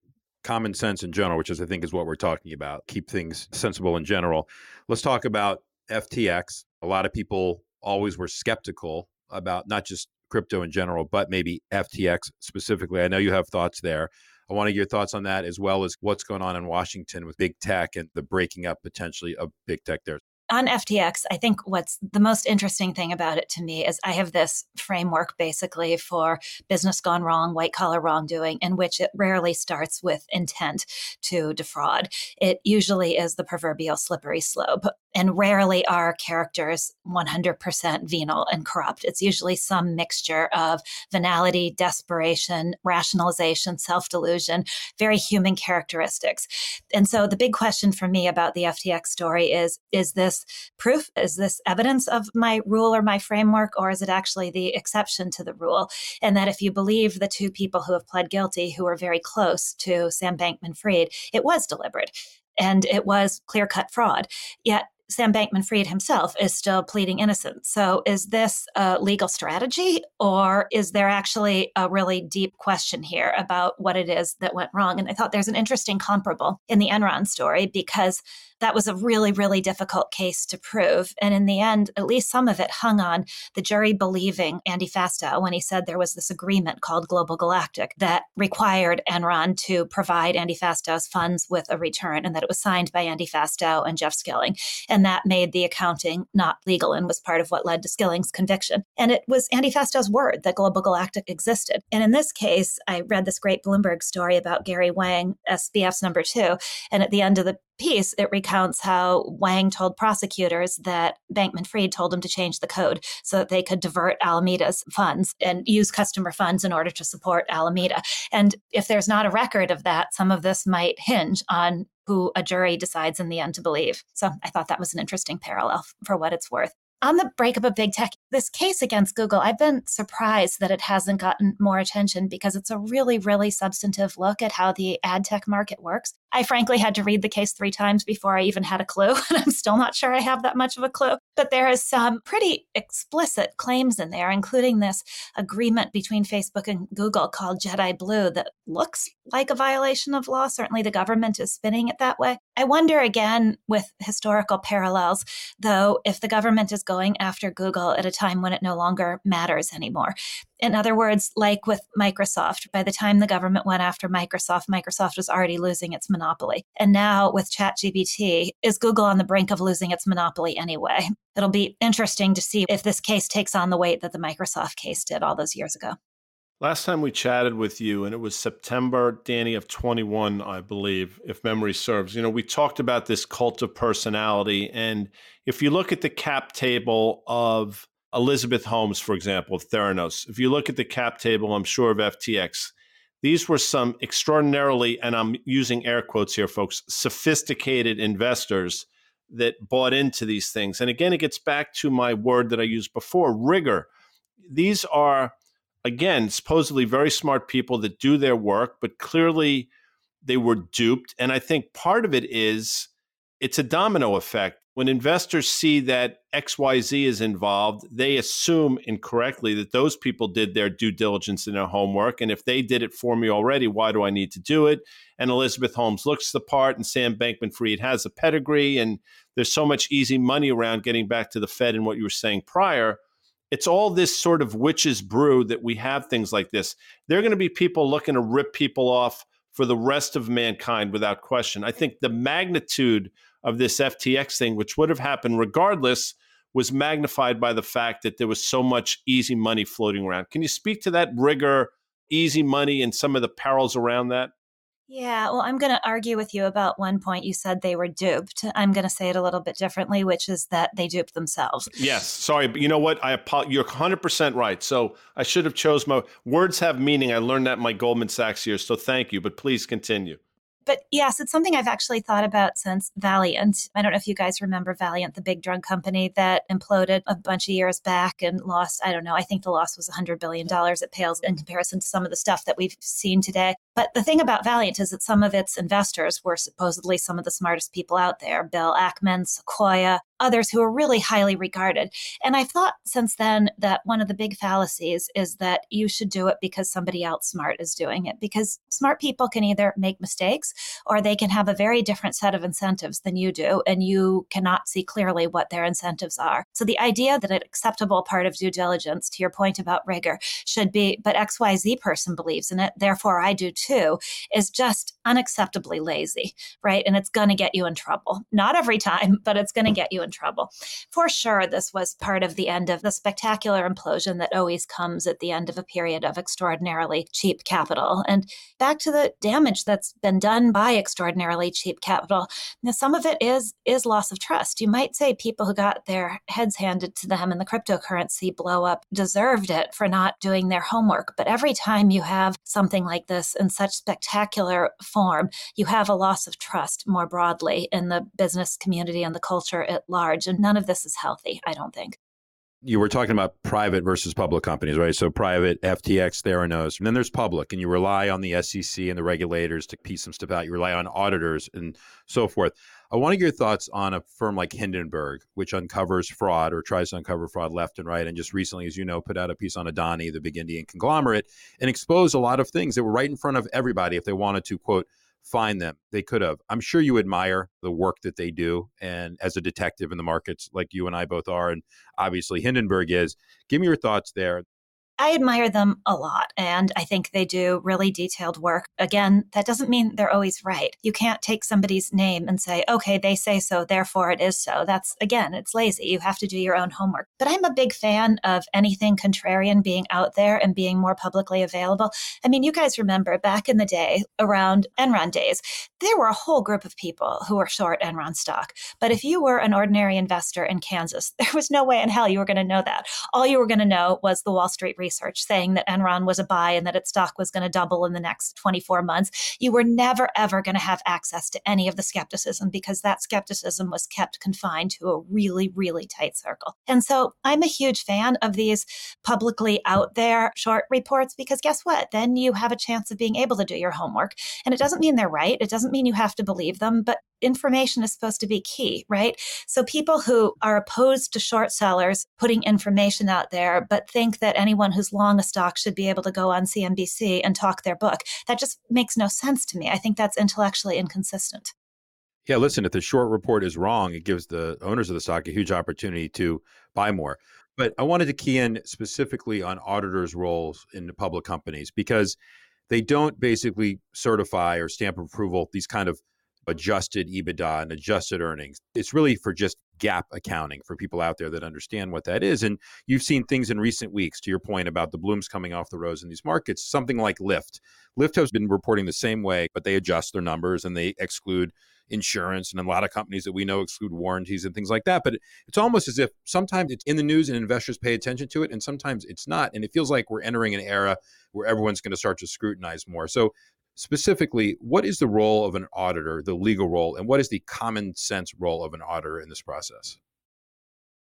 common sense in general, which is, I think, is what we're talking about, keep things sensible in general. Let's talk about FTX. A lot of people always were skeptical about not just crypto in general, but maybe FTX specifically. I know you have thoughts there. I want to get your thoughts on that as well as what's going on in Washington with big tech and the breaking up potentially of big tech there on FTX, I think what's the most interesting thing about it to me is I have this framework basically for business gone wrong, white collar wrongdoing, in which it rarely starts with intent to defraud. It usually is the proverbial slippery slope. And rarely are characters 100% venal and corrupt. It's usually some mixture of venality, desperation, rationalization, self delusion, very human characteristics. And so the big question for me about the FTX story is is this proof? Is this evidence of my rule or my framework, or is it actually the exception to the rule? And that if you believe the two people who have pled guilty, who are very close to Sam Bankman Fried, it was deliberate and it was clear cut fraud. Yet Sam Bankman Fried himself is still pleading innocent. So, is this a legal strategy, or is there actually a really deep question here about what it is that went wrong? And I thought there's an interesting comparable in the Enron story because that was a really, really difficult case to prove. And in the end, at least some of it hung on the jury believing Andy Fastow when he said there was this agreement called Global Galactic that required Enron to provide Andy Fastow's funds with a return and that it was signed by Andy Fastow and Jeff Skilling. And that made the accounting not legal and was part of what led to Skilling's conviction. And it was Andy Fastow's word that Global Galactic existed. And in this case, I read this great Bloomberg story about Gary Wang, SBF's number two. And at the end of the piece, it recounts how Wang told prosecutors that Bankman Fried told him to change the code so that they could divert Alameda's funds and use customer funds in order to support Alameda. And if there's not a record of that, some of this might hinge on who a jury decides in the end to believe. So I thought that was an interesting parallel for what it's worth on the breakup of big tech, this case against Google, I've been surprised that it hasn't gotten more attention because it's a really, really substantive look at how the ad tech market works. I frankly had to read the case three times before I even had a clue, and I'm still not sure I have that much of a clue. But there is some pretty explicit claims in there, including this agreement between Facebook and Google called Jedi Blue that looks like a violation of law. Certainly the government is spinning it that way. I wonder again with historical parallels, though, if the government is going after Google at a time when it no longer matters anymore. In other words, like with Microsoft, by the time the government went after Microsoft, Microsoft was already losing its monopoly. And now with ChatGPT, is Google on the brink of losing its monopoly anyway? It'll be interesting to see if this case takes on the weight that the Microsoft case did all those years ago. Last time we chatted with you, and it was September, Danny, of 21, I believe, if memory serves. You know, we talked about this cult of personality. And if you look at the cap table of Elizabeth Holmes, for example, of Theranos, if you look at the cap table, I'm sure of FTX, these were some extraordinarily, and I'm using air quotes here, folks, sophisticated investors that bought into these things. And again, it gets back to my word that I used before rigor. These are again, supposedly very smart people that do their work, but clearly they were duped. And I think part of it is it's a domino effect. When investors see that XYZ is involved, they assume incorrectly that those people did their due diligence and their homework. And if they did it for me already, why do I need to do it? And Elizabeth Holmes looks the part, and Sam Bankman Fried has a pedigree. And there's so much easy money around getting back to the Fed and what you were saying prior it's all this sort of witch's brew that we have things like this. There are going to be people looking to rip people off for the rest of mankind without question. I think the magnitude of this FTX thing, which would have happened regardless, was magnified by the fact that there was so much easy money floating around. Can you speak to that rigor, easy money, and some of the perils around that? Yeah, well, I'm going to argue with you about one point. You said they were duped. I'm going to say it a little bit differently, which is that they duped themselves. Yes, sorry, but you know what? I you're 100% right. So I should have chose my words have meaning. I learned that in my Goldman Sachs years. So thank you, but please continue. But yes, it's something I've actually thought about since Valeant. I don't know if you guys remember Valeant, the big drug company that imploded a bunch of years back and lost, I don't know, I think the loss was $100 billion. It pales in comparison to some of the stuff that we've seen today. But the thing about Valeant is that some of its investors were supposedly some of the smartest people out there Bill Ackman, Sequoia, others who are really highly regarded. And I've thought since then that one of the big fallacies is that you should do it because somebody else smart is doing it. Because smart people can either make mistakes or they can have a very different set of incentives than you do, and you cannot see clearly what their incentives are. So the idea that an acceptable part of due diligence, to your point about rigor, should be, but XYZ person believes in it, therefore I do too, is just unacceptably lazy, right? And it's going to get you in trouble. Not every time, but it's going to get you in in trouble. For sure, this was part of the end of the spectacular implosion that always comes at the end of a period of extraordinarily cheap capital. And back to the damage that's been done by extraordinarily cheap capital. Now, some of it is is loss of trust. You might say people who got their heads handed to them in the cryptocurrency blow up deserved it for not doing their homework. But every time you have something like this in such spectacular form, you have a loss of trust more broadly in the business community and the culture at large large. And none of this is healthy, I don't think. You were talking about private versus public companies, right? So private, FTX, Theranos, and then there's public, and you rely on the SEC and the regulators to piece some stuff out. You rely on auditors and so forth. I want to get your thoughts on a firm like Hindenburg, which uncovers fraud or tries to uncover fraud left and right. And just recently, as you know, put out a piece on Adani, the big Indian conglomerate, and exposed a lot of things that were right in front of everybody if they wanted to, quote, find them. They could have. I'm sure you admire the work that they do. And as a detective in the markets, like you and I both are, and obviously Hindenburg is, give me your thoughts there. I admire them a lot, and I think they do really detailed work. Again, that doesn't mean they're always right. You can't take somebody's name and say, okay, they say so, therefore it is so. That's, again, it's lazy. You have to do your own homework. But I'm a big fan of anything contrarian being out there and being more publicly available. I mean, you guys remember back in the day, around Enron days, there were a whole group of people who were short Enron stock. But if you were an ordinary investor in Kansas, there was no way in hell you were going to know that. All you were going to know was the Wall Street research saying that Enron was a buy and that its stock was going to double in the next 24 months. You were never, ever going to have access to any of the skepticism because that skepticism was kept confined to a really, really tight circle. And so I'm a huge fan of these publicly out there short reports because guess what? Then you have a chance of being able to do your homework. And it doesn't mean they're right. It doesn't mean you have to believe them, but information is supposed to be key, right? So people who are opposed to short sellers putting information out there, but think that anyone who's long a stock should be able to go on CNBC and talk their book, that just makes no sense to me. I think that's intellectually inconsistent. Yeah, listen, if the short report is wrong, it gives the owners of the stock a huge opportunity to buy more. But I wanted to key in specifically on auditors' roles in the public companies because they don't basically certify or stamp approval these kind of adjusted EBITDA and adjusted earnings. It's really for just GAAP accounting for people out there that understand what that is. And you've seen things in recent weeks, to your point about the blooms coming off the rose in these markets, something like Lyft. Lyft has been reporting the same way, but they adjust their numbers and they exclude insurance and a lot of companies that we know exclude warranties and things like that but it's almost as if sometimes it's in the news and investors pay attention to it and sometimes it's not and it feels like we're entering an era where everyone's going to start to scrutinize more so specifically, what is the role of an auditor, the legal role, and what is the common sense role of an auditor in this process?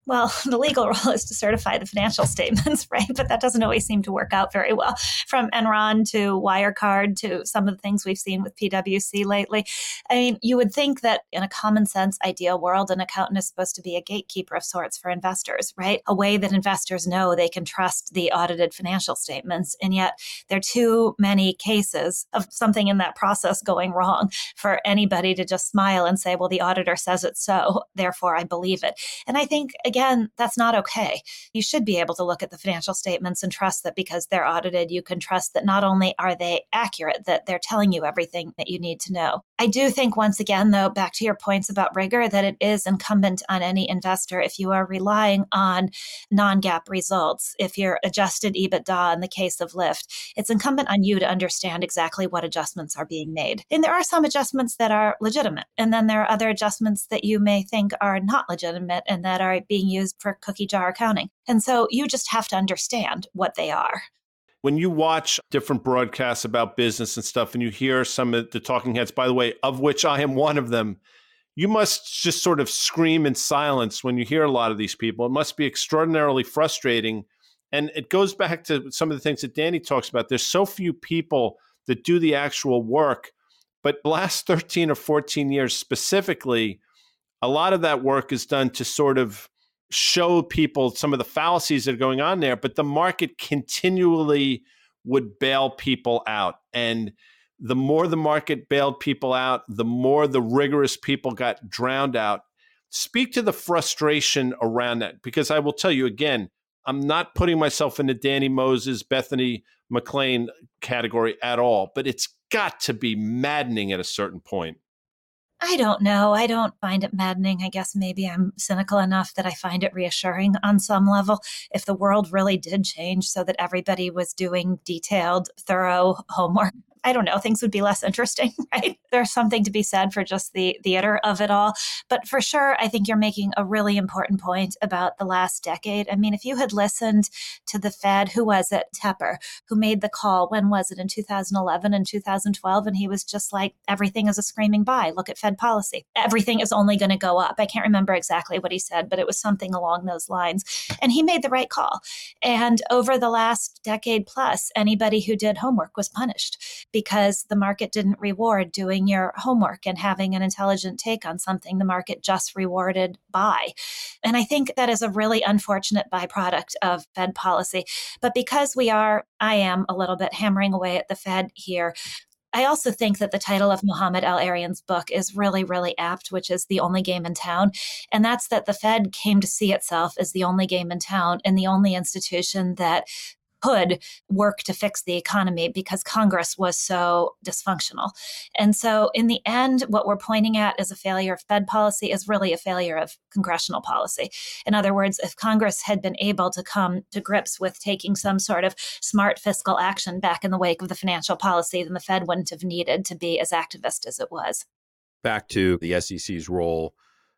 Well, the legal role is to certify the financial statements, right? But that doesn't always seem to work out very well. From Enron to Wirecard to some of the things we've seen with PwC lately. I mean, you would think that in a common sense, ideal world, an accountant is supposed to be a gatekeeper of sorts for investors, right? A way that investors know they can trust the audited financial statements. And yet, there are too many cases of something in that process going wrong for anybody to just smile and say, well, the auditor says it so, therefore I believe it. And I think, again, that's not okay. You should be able to look at the financial statements and trust that because they're audited, you can trust that not only are they accurate, that they're telling you everything that you need to know. I do think, once again, though, back to your points about rigor, that it is incumbent on any investor if you are relying on non GAAP results, if you're adjusted EBITDA in the case of Lyft, it's incumbent on you to understand exactly what adjustments are being made. And there are some adjustments that are legitimate. And then there are other adjustments that you may think are not legitimate and that are being used for cookie jar accounting. And so you just have to understand what they are. When you watch different broadcasts about business and stuff and you hear some of the talking heads by the way of which i am one of them you must just sort of scream in silence when you hear a lot of these people. It must be extraordinarily frustrating. And it goes back to some of the things that danny talks about. There's so few people that do the actual work but last 13 or 14 years specifically a lot of that work is done to sort of show people some of the fallacies that are going on there, but the market continually would bail people out. And the more the market bailed people out, the more the rigorous people got drowned out. Speak to the frustration around that, because I will tell you again, I'm not putting myself in the Danny Moses, Bethany McLean category at all, but it's got to be maddening at a certain point. I don't know. I don't find it maddening. I guess maybe I'm cynical enough that I find it reassuring on some level. If the world really did change so that everybody was doing detailed, thorough homework, I don't know, things would be less interesting, right? There's something to be said for just the theater of it all. But for sure, I think you're making a really important point about the last decade. I mean, if you had listened to the Fed, who was it? Tepper, who made the call, when was it? In 2011 and 2012. And he was just like, everything is a screaming buy. Look at Fed policy. Everything is only going to go up. I can't remember exactly what he said, but it was something along those lines. And he made the right call. And over the last decade plus, anybody who did homework was punished because the market didn't reward doing your homework and having an intelligent take on something. The market just rewarded buy. And I think that is a really unfortunate byproduct of Fed policy. But because we are, I am a little bit hammering away at the Fed here, I also think that the title of Mohamed El-Erian's book is really, really apt, which is The Only Game in Town. And that's that the Fed came to see itself as the only game in town and the only institution that could work to fix the economy because Congress was so dysfunctional. And so, in the end, what we're pointing at as a failure of Fed policy is really a failure of congressional policy. In other words, if Congress had been able to come to grips with taking some sort of smart fiscal action back in the wake of the financial policy, then the Fed wouldn't have needed to be as activist as it was. Back to the SEC's role,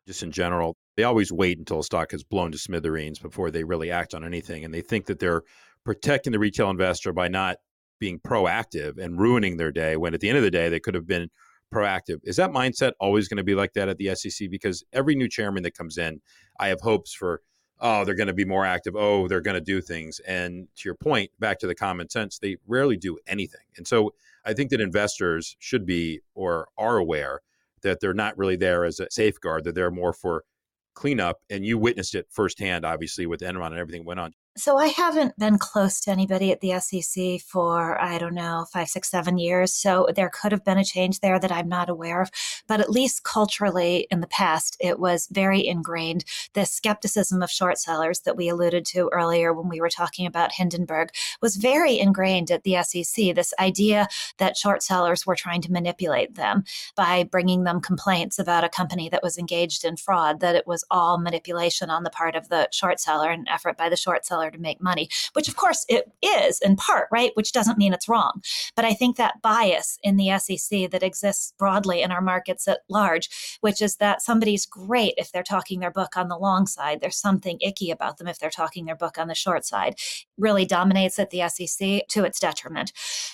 just in general, they always wait until a stock has blown to smithereens before they really act on anything. And they think that they're protecting the retail investor by not being proactive and ruining their day when at the end of the day they could have been proactive. Is that mindset always going to be like that at the SEC? Because every new chairman that comes in, I have hopes for, oh, they're going to be more active. Oh, they're going to do things. And to your point, back to the common sense, they rarely do anything. And so I think that investors should be or are aware that they're not really there as a safeguard, that they're more for cleanup. And you witnessed it firsthand, obviously, with Enron and everything went on. So I haven't been close to anybody at the SEC for, I don't know, five, six, seven years. So there could have been a change there that I'm not aware of. But at least culturally in the past, it was very ingrained. The skepticism of short sellers that we alluded to earlier when we were talking about Hindenburg was very ingrained at the SEC. This idea that short sellers were trying to manipulate them by bringing them complaints about a company that was engaged in fraud, that it was all manipulation on the part of the short seller, an effort by the short seller to make money, which of course it is in part, right? Which doesn't mean it's wrong. But I think that bias in the SEC that exists broadly in our markets at large, which is that somebody's great if they're talking their book on the long side, there's something icky about them if they're talking their book on the short side, really dominates at the SEC to its detriment.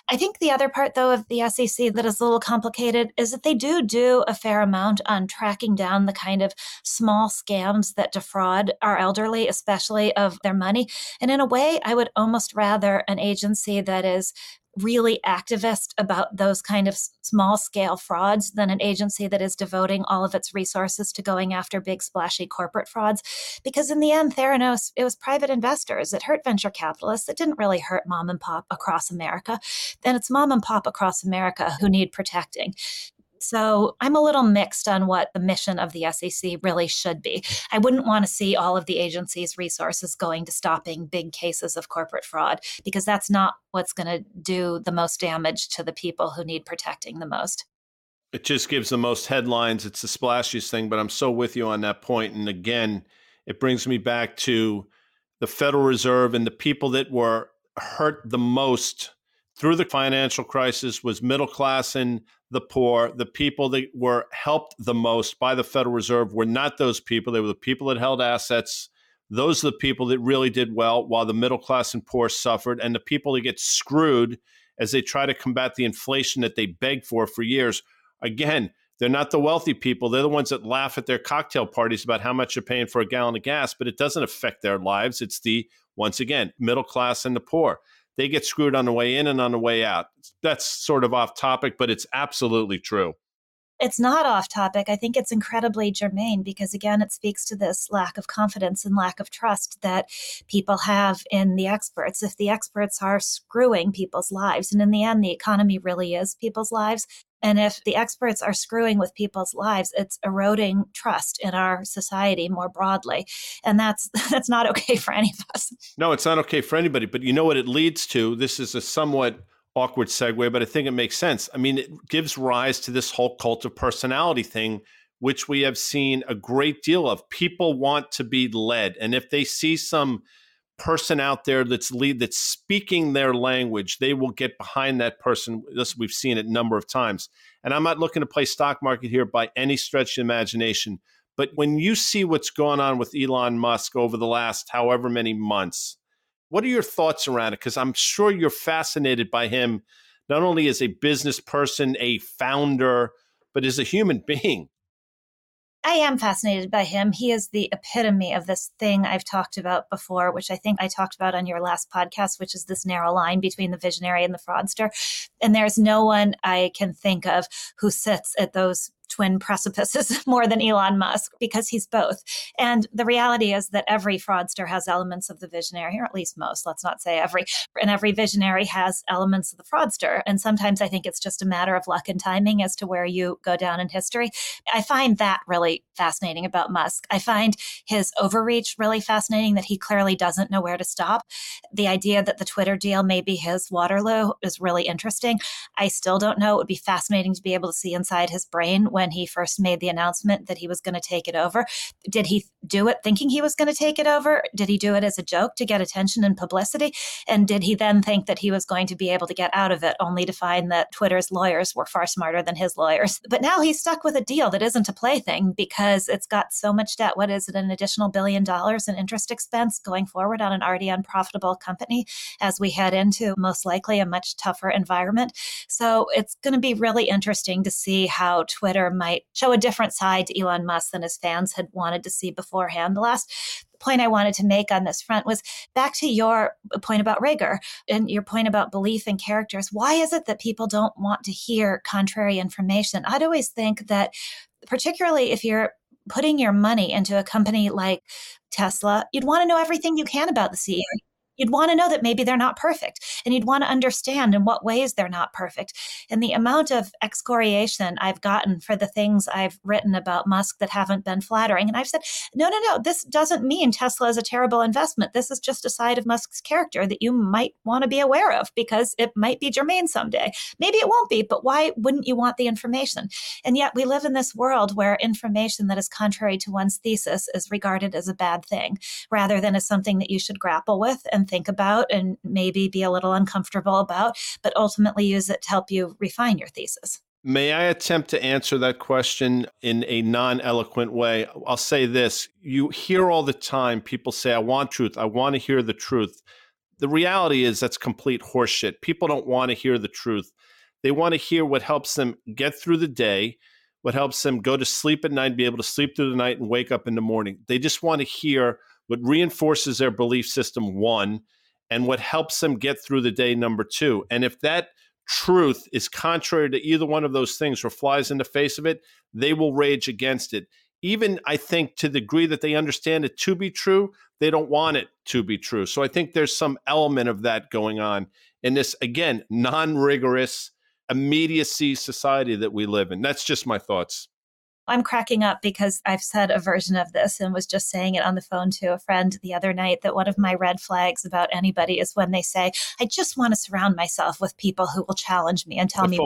I think the other part, though, of the SEC that is a little complicated is that they do do a fair amount on tracking down the kind of small scams that defraud our elderly, especially of their money. And in a way, I would almost rather an agency that is really activist about those kind of small scale frauds than an agency that is devoting all of its resources to going after big splashy corporate frauds. Because in the end theranos it was private investors it hurt venture capitalists it didn't really hurt mom and pop across america. And it's mom and pop across america who need protecting So I'm a little mixed on what the mission of the SEC really should be. I wouldn't want to see all of the agency's resources going to stopping big cases of corporate fraud because that's not what's going to do the most damage to the people who need protecting the most. It just gives the most headlines. It's the splashiest thing, but I'm so with you on that point. And again, it brings me back to the Federal Reserve and the people that were hurt the most through the financial crisis was middle class and the poor. The people that were helped the most by the Federal Reserve were not those people. They were the people that held assets. Those are the people that really did well, while the middle class and poor suffered. And the people that get screwed as they try to combat the inflation that they begged for for years. Again, they're not the wealthy people. They're the ones that laugh at their cocktail parties about how much you're paying for a gallon of gas, but it doesn't affect their lives. It's the, once again, middle class and the poor they get screwed on the way in and on the way out. That's sort of off topic, but it's absolutely true. It's not off topic. I think it's incredibly germane because, again, it speaks to this lack of confidence and lack of trust that people have in the experts. If the experts are screwing people's lives, and in the end, the economy really is people's lives, and if the experts are screwing with people's lives, it's eroding trust in our society more broadly. And that's that's not okay for any of us. No, it's not okay for anybody. But you know what it leads to? This is a somewhat awkward segue, but I think it makes sense. I mean, it gives rise to this whole cult of personality thing, which we have seen a great deal of. People want to be led. And if they see some person out there that's lead that's speaking their language, they will get behind that person. This we've seen it a number of times. And I'm not looking to play stock market here by any stretch of imagination. But when you see what's going on with Elon Musk over the last however many months, what are your thoughts around it? Because I'm sure you're fascinated by him, not only as a business person, a founder, but as a human being. I am fascinated by him. He is the epitome of this thing I've talked about before, which I think I talked about on your last podcast, which is this narrow line between the visionary and the fraudster. And there's no one I can think of who sits at those twin precipices more than Elon Musk because he's both. And the reality is that every fraudster has elements of the visionary, or at least most, let's not say every. And every visionary has elements of the fraudster. And sometimes I think it's just a matter of luck and timing as to where you go down in history. I find that really fascinating about Musk. I find his overreach really fascinating that he clearly doesn't know where to stop. The idea that the Twitter deal may be his Waterloo is really interesting. I still don't know. It would be fascinating to be able to see inside his brain when he first made the announcement that he was going to take it over. Did he do it thinking he was going to take it over? Did he do it as a joke to get attention and publicity? And did he then think that he was going to be able to get out of it, only to find that Twitter's lawyers were far smarter than his lawyers? But now he's stuck with a deal that isn't a plaything because it's got so much debt. What is it? An additional billion dollars in interest expense going forward on an already unprofitable company as we head into most likely a much tougher environment. So it's going to be really interesting to see how Twitter might show a different side to Elon Musk than his fans had wanted to see beforehand. The last point I wanted to make on this front was back to your point about rigor and your point about belief in characters. Why is it that people don't want to hear contrary information? I'd always think that, particularly if you're putting your money into a company like Tesla, you'd want to know everything you can about the CEO. You'd want to know that maybe they're not perfect and you'd want to understand in what ways they're not perfect. And the amount of excoriation I've gotten for the things I've written about Musk that haven't been flattering. And I've said, no, no, no, this doesn't mean Tesla is a terrible investment. This is just a side of Musk's character that you might want to be aware of because it might be germane someday. Maybe it won't be, but why wouldn't you want the information? And yet we live in this world where information that is contrary to one's thesis is regarded as a bad thing rather than as something that you should grapple with and think about and maybe be a little uncomfortable about, but ultimately use it to help you refine your thesis. May I attempt to answer that question in a non eloquent way? I'll say this you hear all the time people say, I want truth, I want to hear the truth. The reality is that's complete horseshit. People don't want to hear the truth. They want to hear what helps them get through the day, what helps them go to sleep at night, be able to sleep through the night and wake up in the morning. They just want to hear what reinforces their belief system, one, and what helps them get through the day, number two. And if that truth is contrary to either one of those things or flies in the face of it, they will rage against it. Even I think to the degree that they understand it to be true, they don't want it to be true. So I think there's some element of that going on in this, again, non rigorous, immediacy society that we live in. That's just my thoughts. I'm cracking up because I've said a version of this and was just saying it on the phone to a friend the other night that one of my red flags about anybody is when they say, I just want to surround myself with people who will challenge me and tell me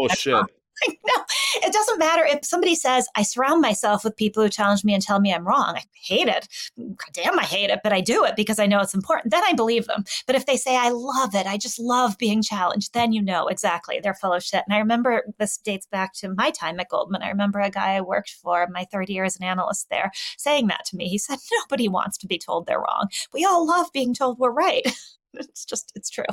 no, it doesn't matter if somebody says, I surround myself with people who challenge me and tell me I'm wrong. I hate it. God damn, I hate it, but I do it because I know it's important. Then I believe them. But if they say, I love it, I just love being challenged, then you know exactly they're full of shit. And I remember this dates back to my time at Goldman. I remember a guy I worked for, my third year as an analyst there, saying that to me. He said, Nobody wants to be told they're wrong. We all love being told we're right. it's just, it's true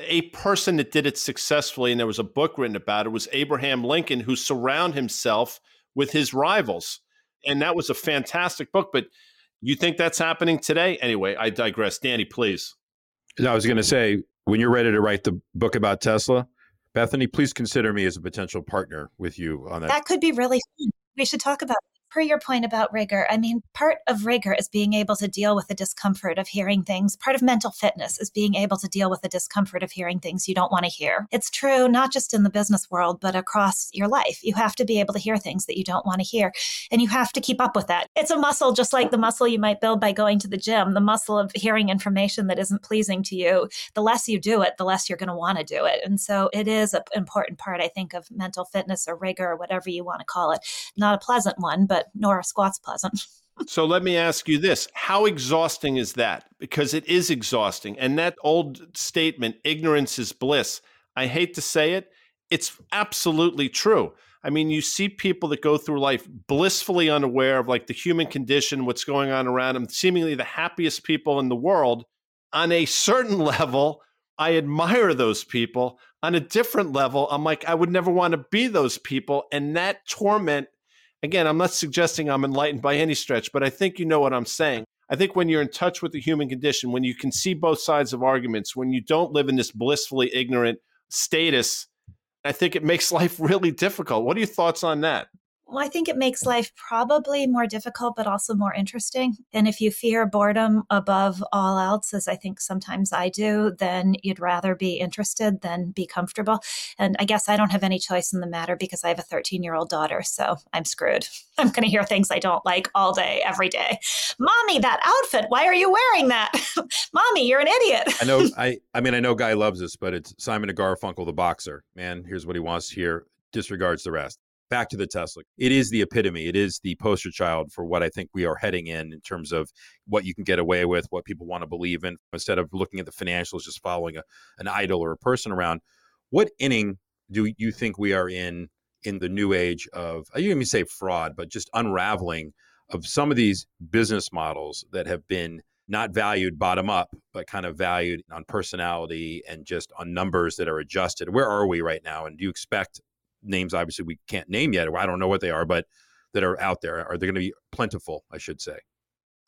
a person that did it successfully, and there was a book written about it, was Abraham Lincoln, who surround himself with his rivals. And that was a fantastic book. But you think that's happening today? Anyway, I digress. Danny, please. I was going to say, when you're ready to write the book about Tesla, Bethany, please consider me as a potential partner with you on that. That could be really fun. We should talk about per your point about rigor, I mean, part of rigor is being able to deal with the discomfort of hearing things. Part of mental fitness is being able to deal with the discomfort of hearing things you don't want to hear. It's true not just in the business world, but across your life. You have to be able to hear things that you don't want to hear, and you have to keep up with that. It's a muscle, just like the muscle you might build by going to the gym, the muscle of hearing information that isn't pleasing to you. The less you do it, the less you're going to want to do it. And so it is an important part, I think, of mental fitness or rigor or whatever you want to call it. Not a pleasant one, but nor a squat's pleasant. so let me ask you this. How exhausting is that? Because it is exhausting. And that old statement ignorance is bliss i hate to say it it's absolutely true. I mean you see people that go through life blissfully unaware of like the human condition what's going on around them seemingly the happiest people in the world. On a certain level i admire those people. On a different level i'm like i would never want to be those people. And that torment again, I'm not suggesting I'm enlightened by any stretch, but I think you know what I'm saying. I think when you're in touch with the human condition, when you can see both sides of arguments, when you don't live in this blissfully ignorant status, I think it makes life really difficult. What are your thoughts on that? Well, I think it makes life probably more difficult, but also more interesting. And if you fear boredom above all else, as I think sometimes I do, then you'd rather be interested than be comfortable. And I guess I don't have any choice in the matter because I have a 13 year old daughter. So I'm screwed. I'm going to hear things I don't like all day, every day. Mommy, that outfit, why are you wearing that? Mommy, you're an idiot. I know, I, I mean, I know Guy loves this, but it's Simon Garfunkel, the boxer. Man, hears what he wants to hear, disregards the rest back to the Tesla. It is the epitome. It is the poster child for what I think we are heading in in terms of what you can get away with, what people want to believe in, instead of looking at the financials, just following a, an idol or a person around. What inning do you think we are in in the new age of, I didn't even say fraud, but just unraveling of some of these business models that have been not valued bottom up, but kind of valued on personality and just on numbers that are adjusted. Where are we right now? And do you expect names obviously we can't name yet, or I don't know what they are, but that are out there? Are they going to be plentiful, I should say?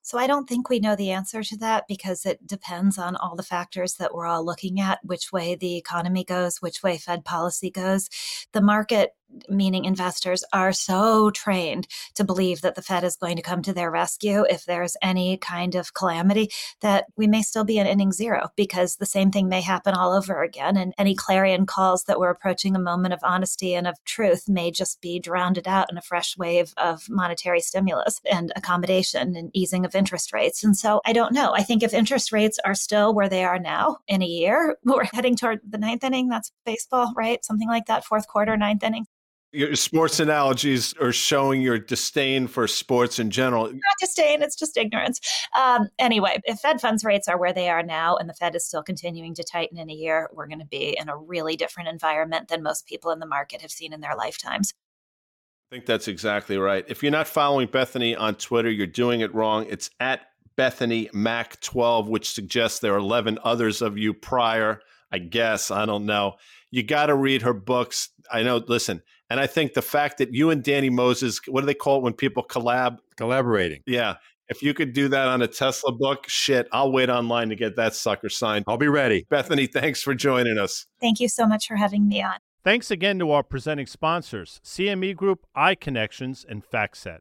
So I don't think we know the answer to that because it depends on all the factors that we're all looking at, which way the economy goes, which way Fed policy goes. The market meaning investors, are so trained to believe that the Fed is going to come to their rescue if there's any kind of calamity, that we may still be in inning zero because the same thing may happen all over again. And any clarion calls that we're approaching a moment of honesty and of truth may just be drowned out in a fresh wave of monetary stimulus and accommodation and easing of interest rates. And so I don't know. I think if interest rates are still where they are now in a year, we're heading toward the ninth inning. That's baseball, right? Something like that, fourth quarter, ninth inning your sports analogies are showing your disdain for sports in general. Not disdain, it's just ignorance. Um, anyway, if Fed funds rates are where they are now and the Fed is still continuing to tighten in a year, we're going to be in a really different environment than most people in the market have seen in their lifetimes. I think that's exactly right. If you're not following Bethany on Twitter, you're doing it wrong. It's at Bethany Mac 12, which suggests there are 11 others of you prior. I guess. I don't know. You got to read her books. I know, listen, and I think the fact that you and Danny Moses, what do they call it when people collab? Collaborating. Yeah. If you could do that on a Tesla book, shit, I'll wait online to get that sucker signed. I'll be ready. Bethany, thanks for joining us. Thank you so much for having me on. Thanks again to our presenting sponsors, CME Group, iConnections, and FactSet.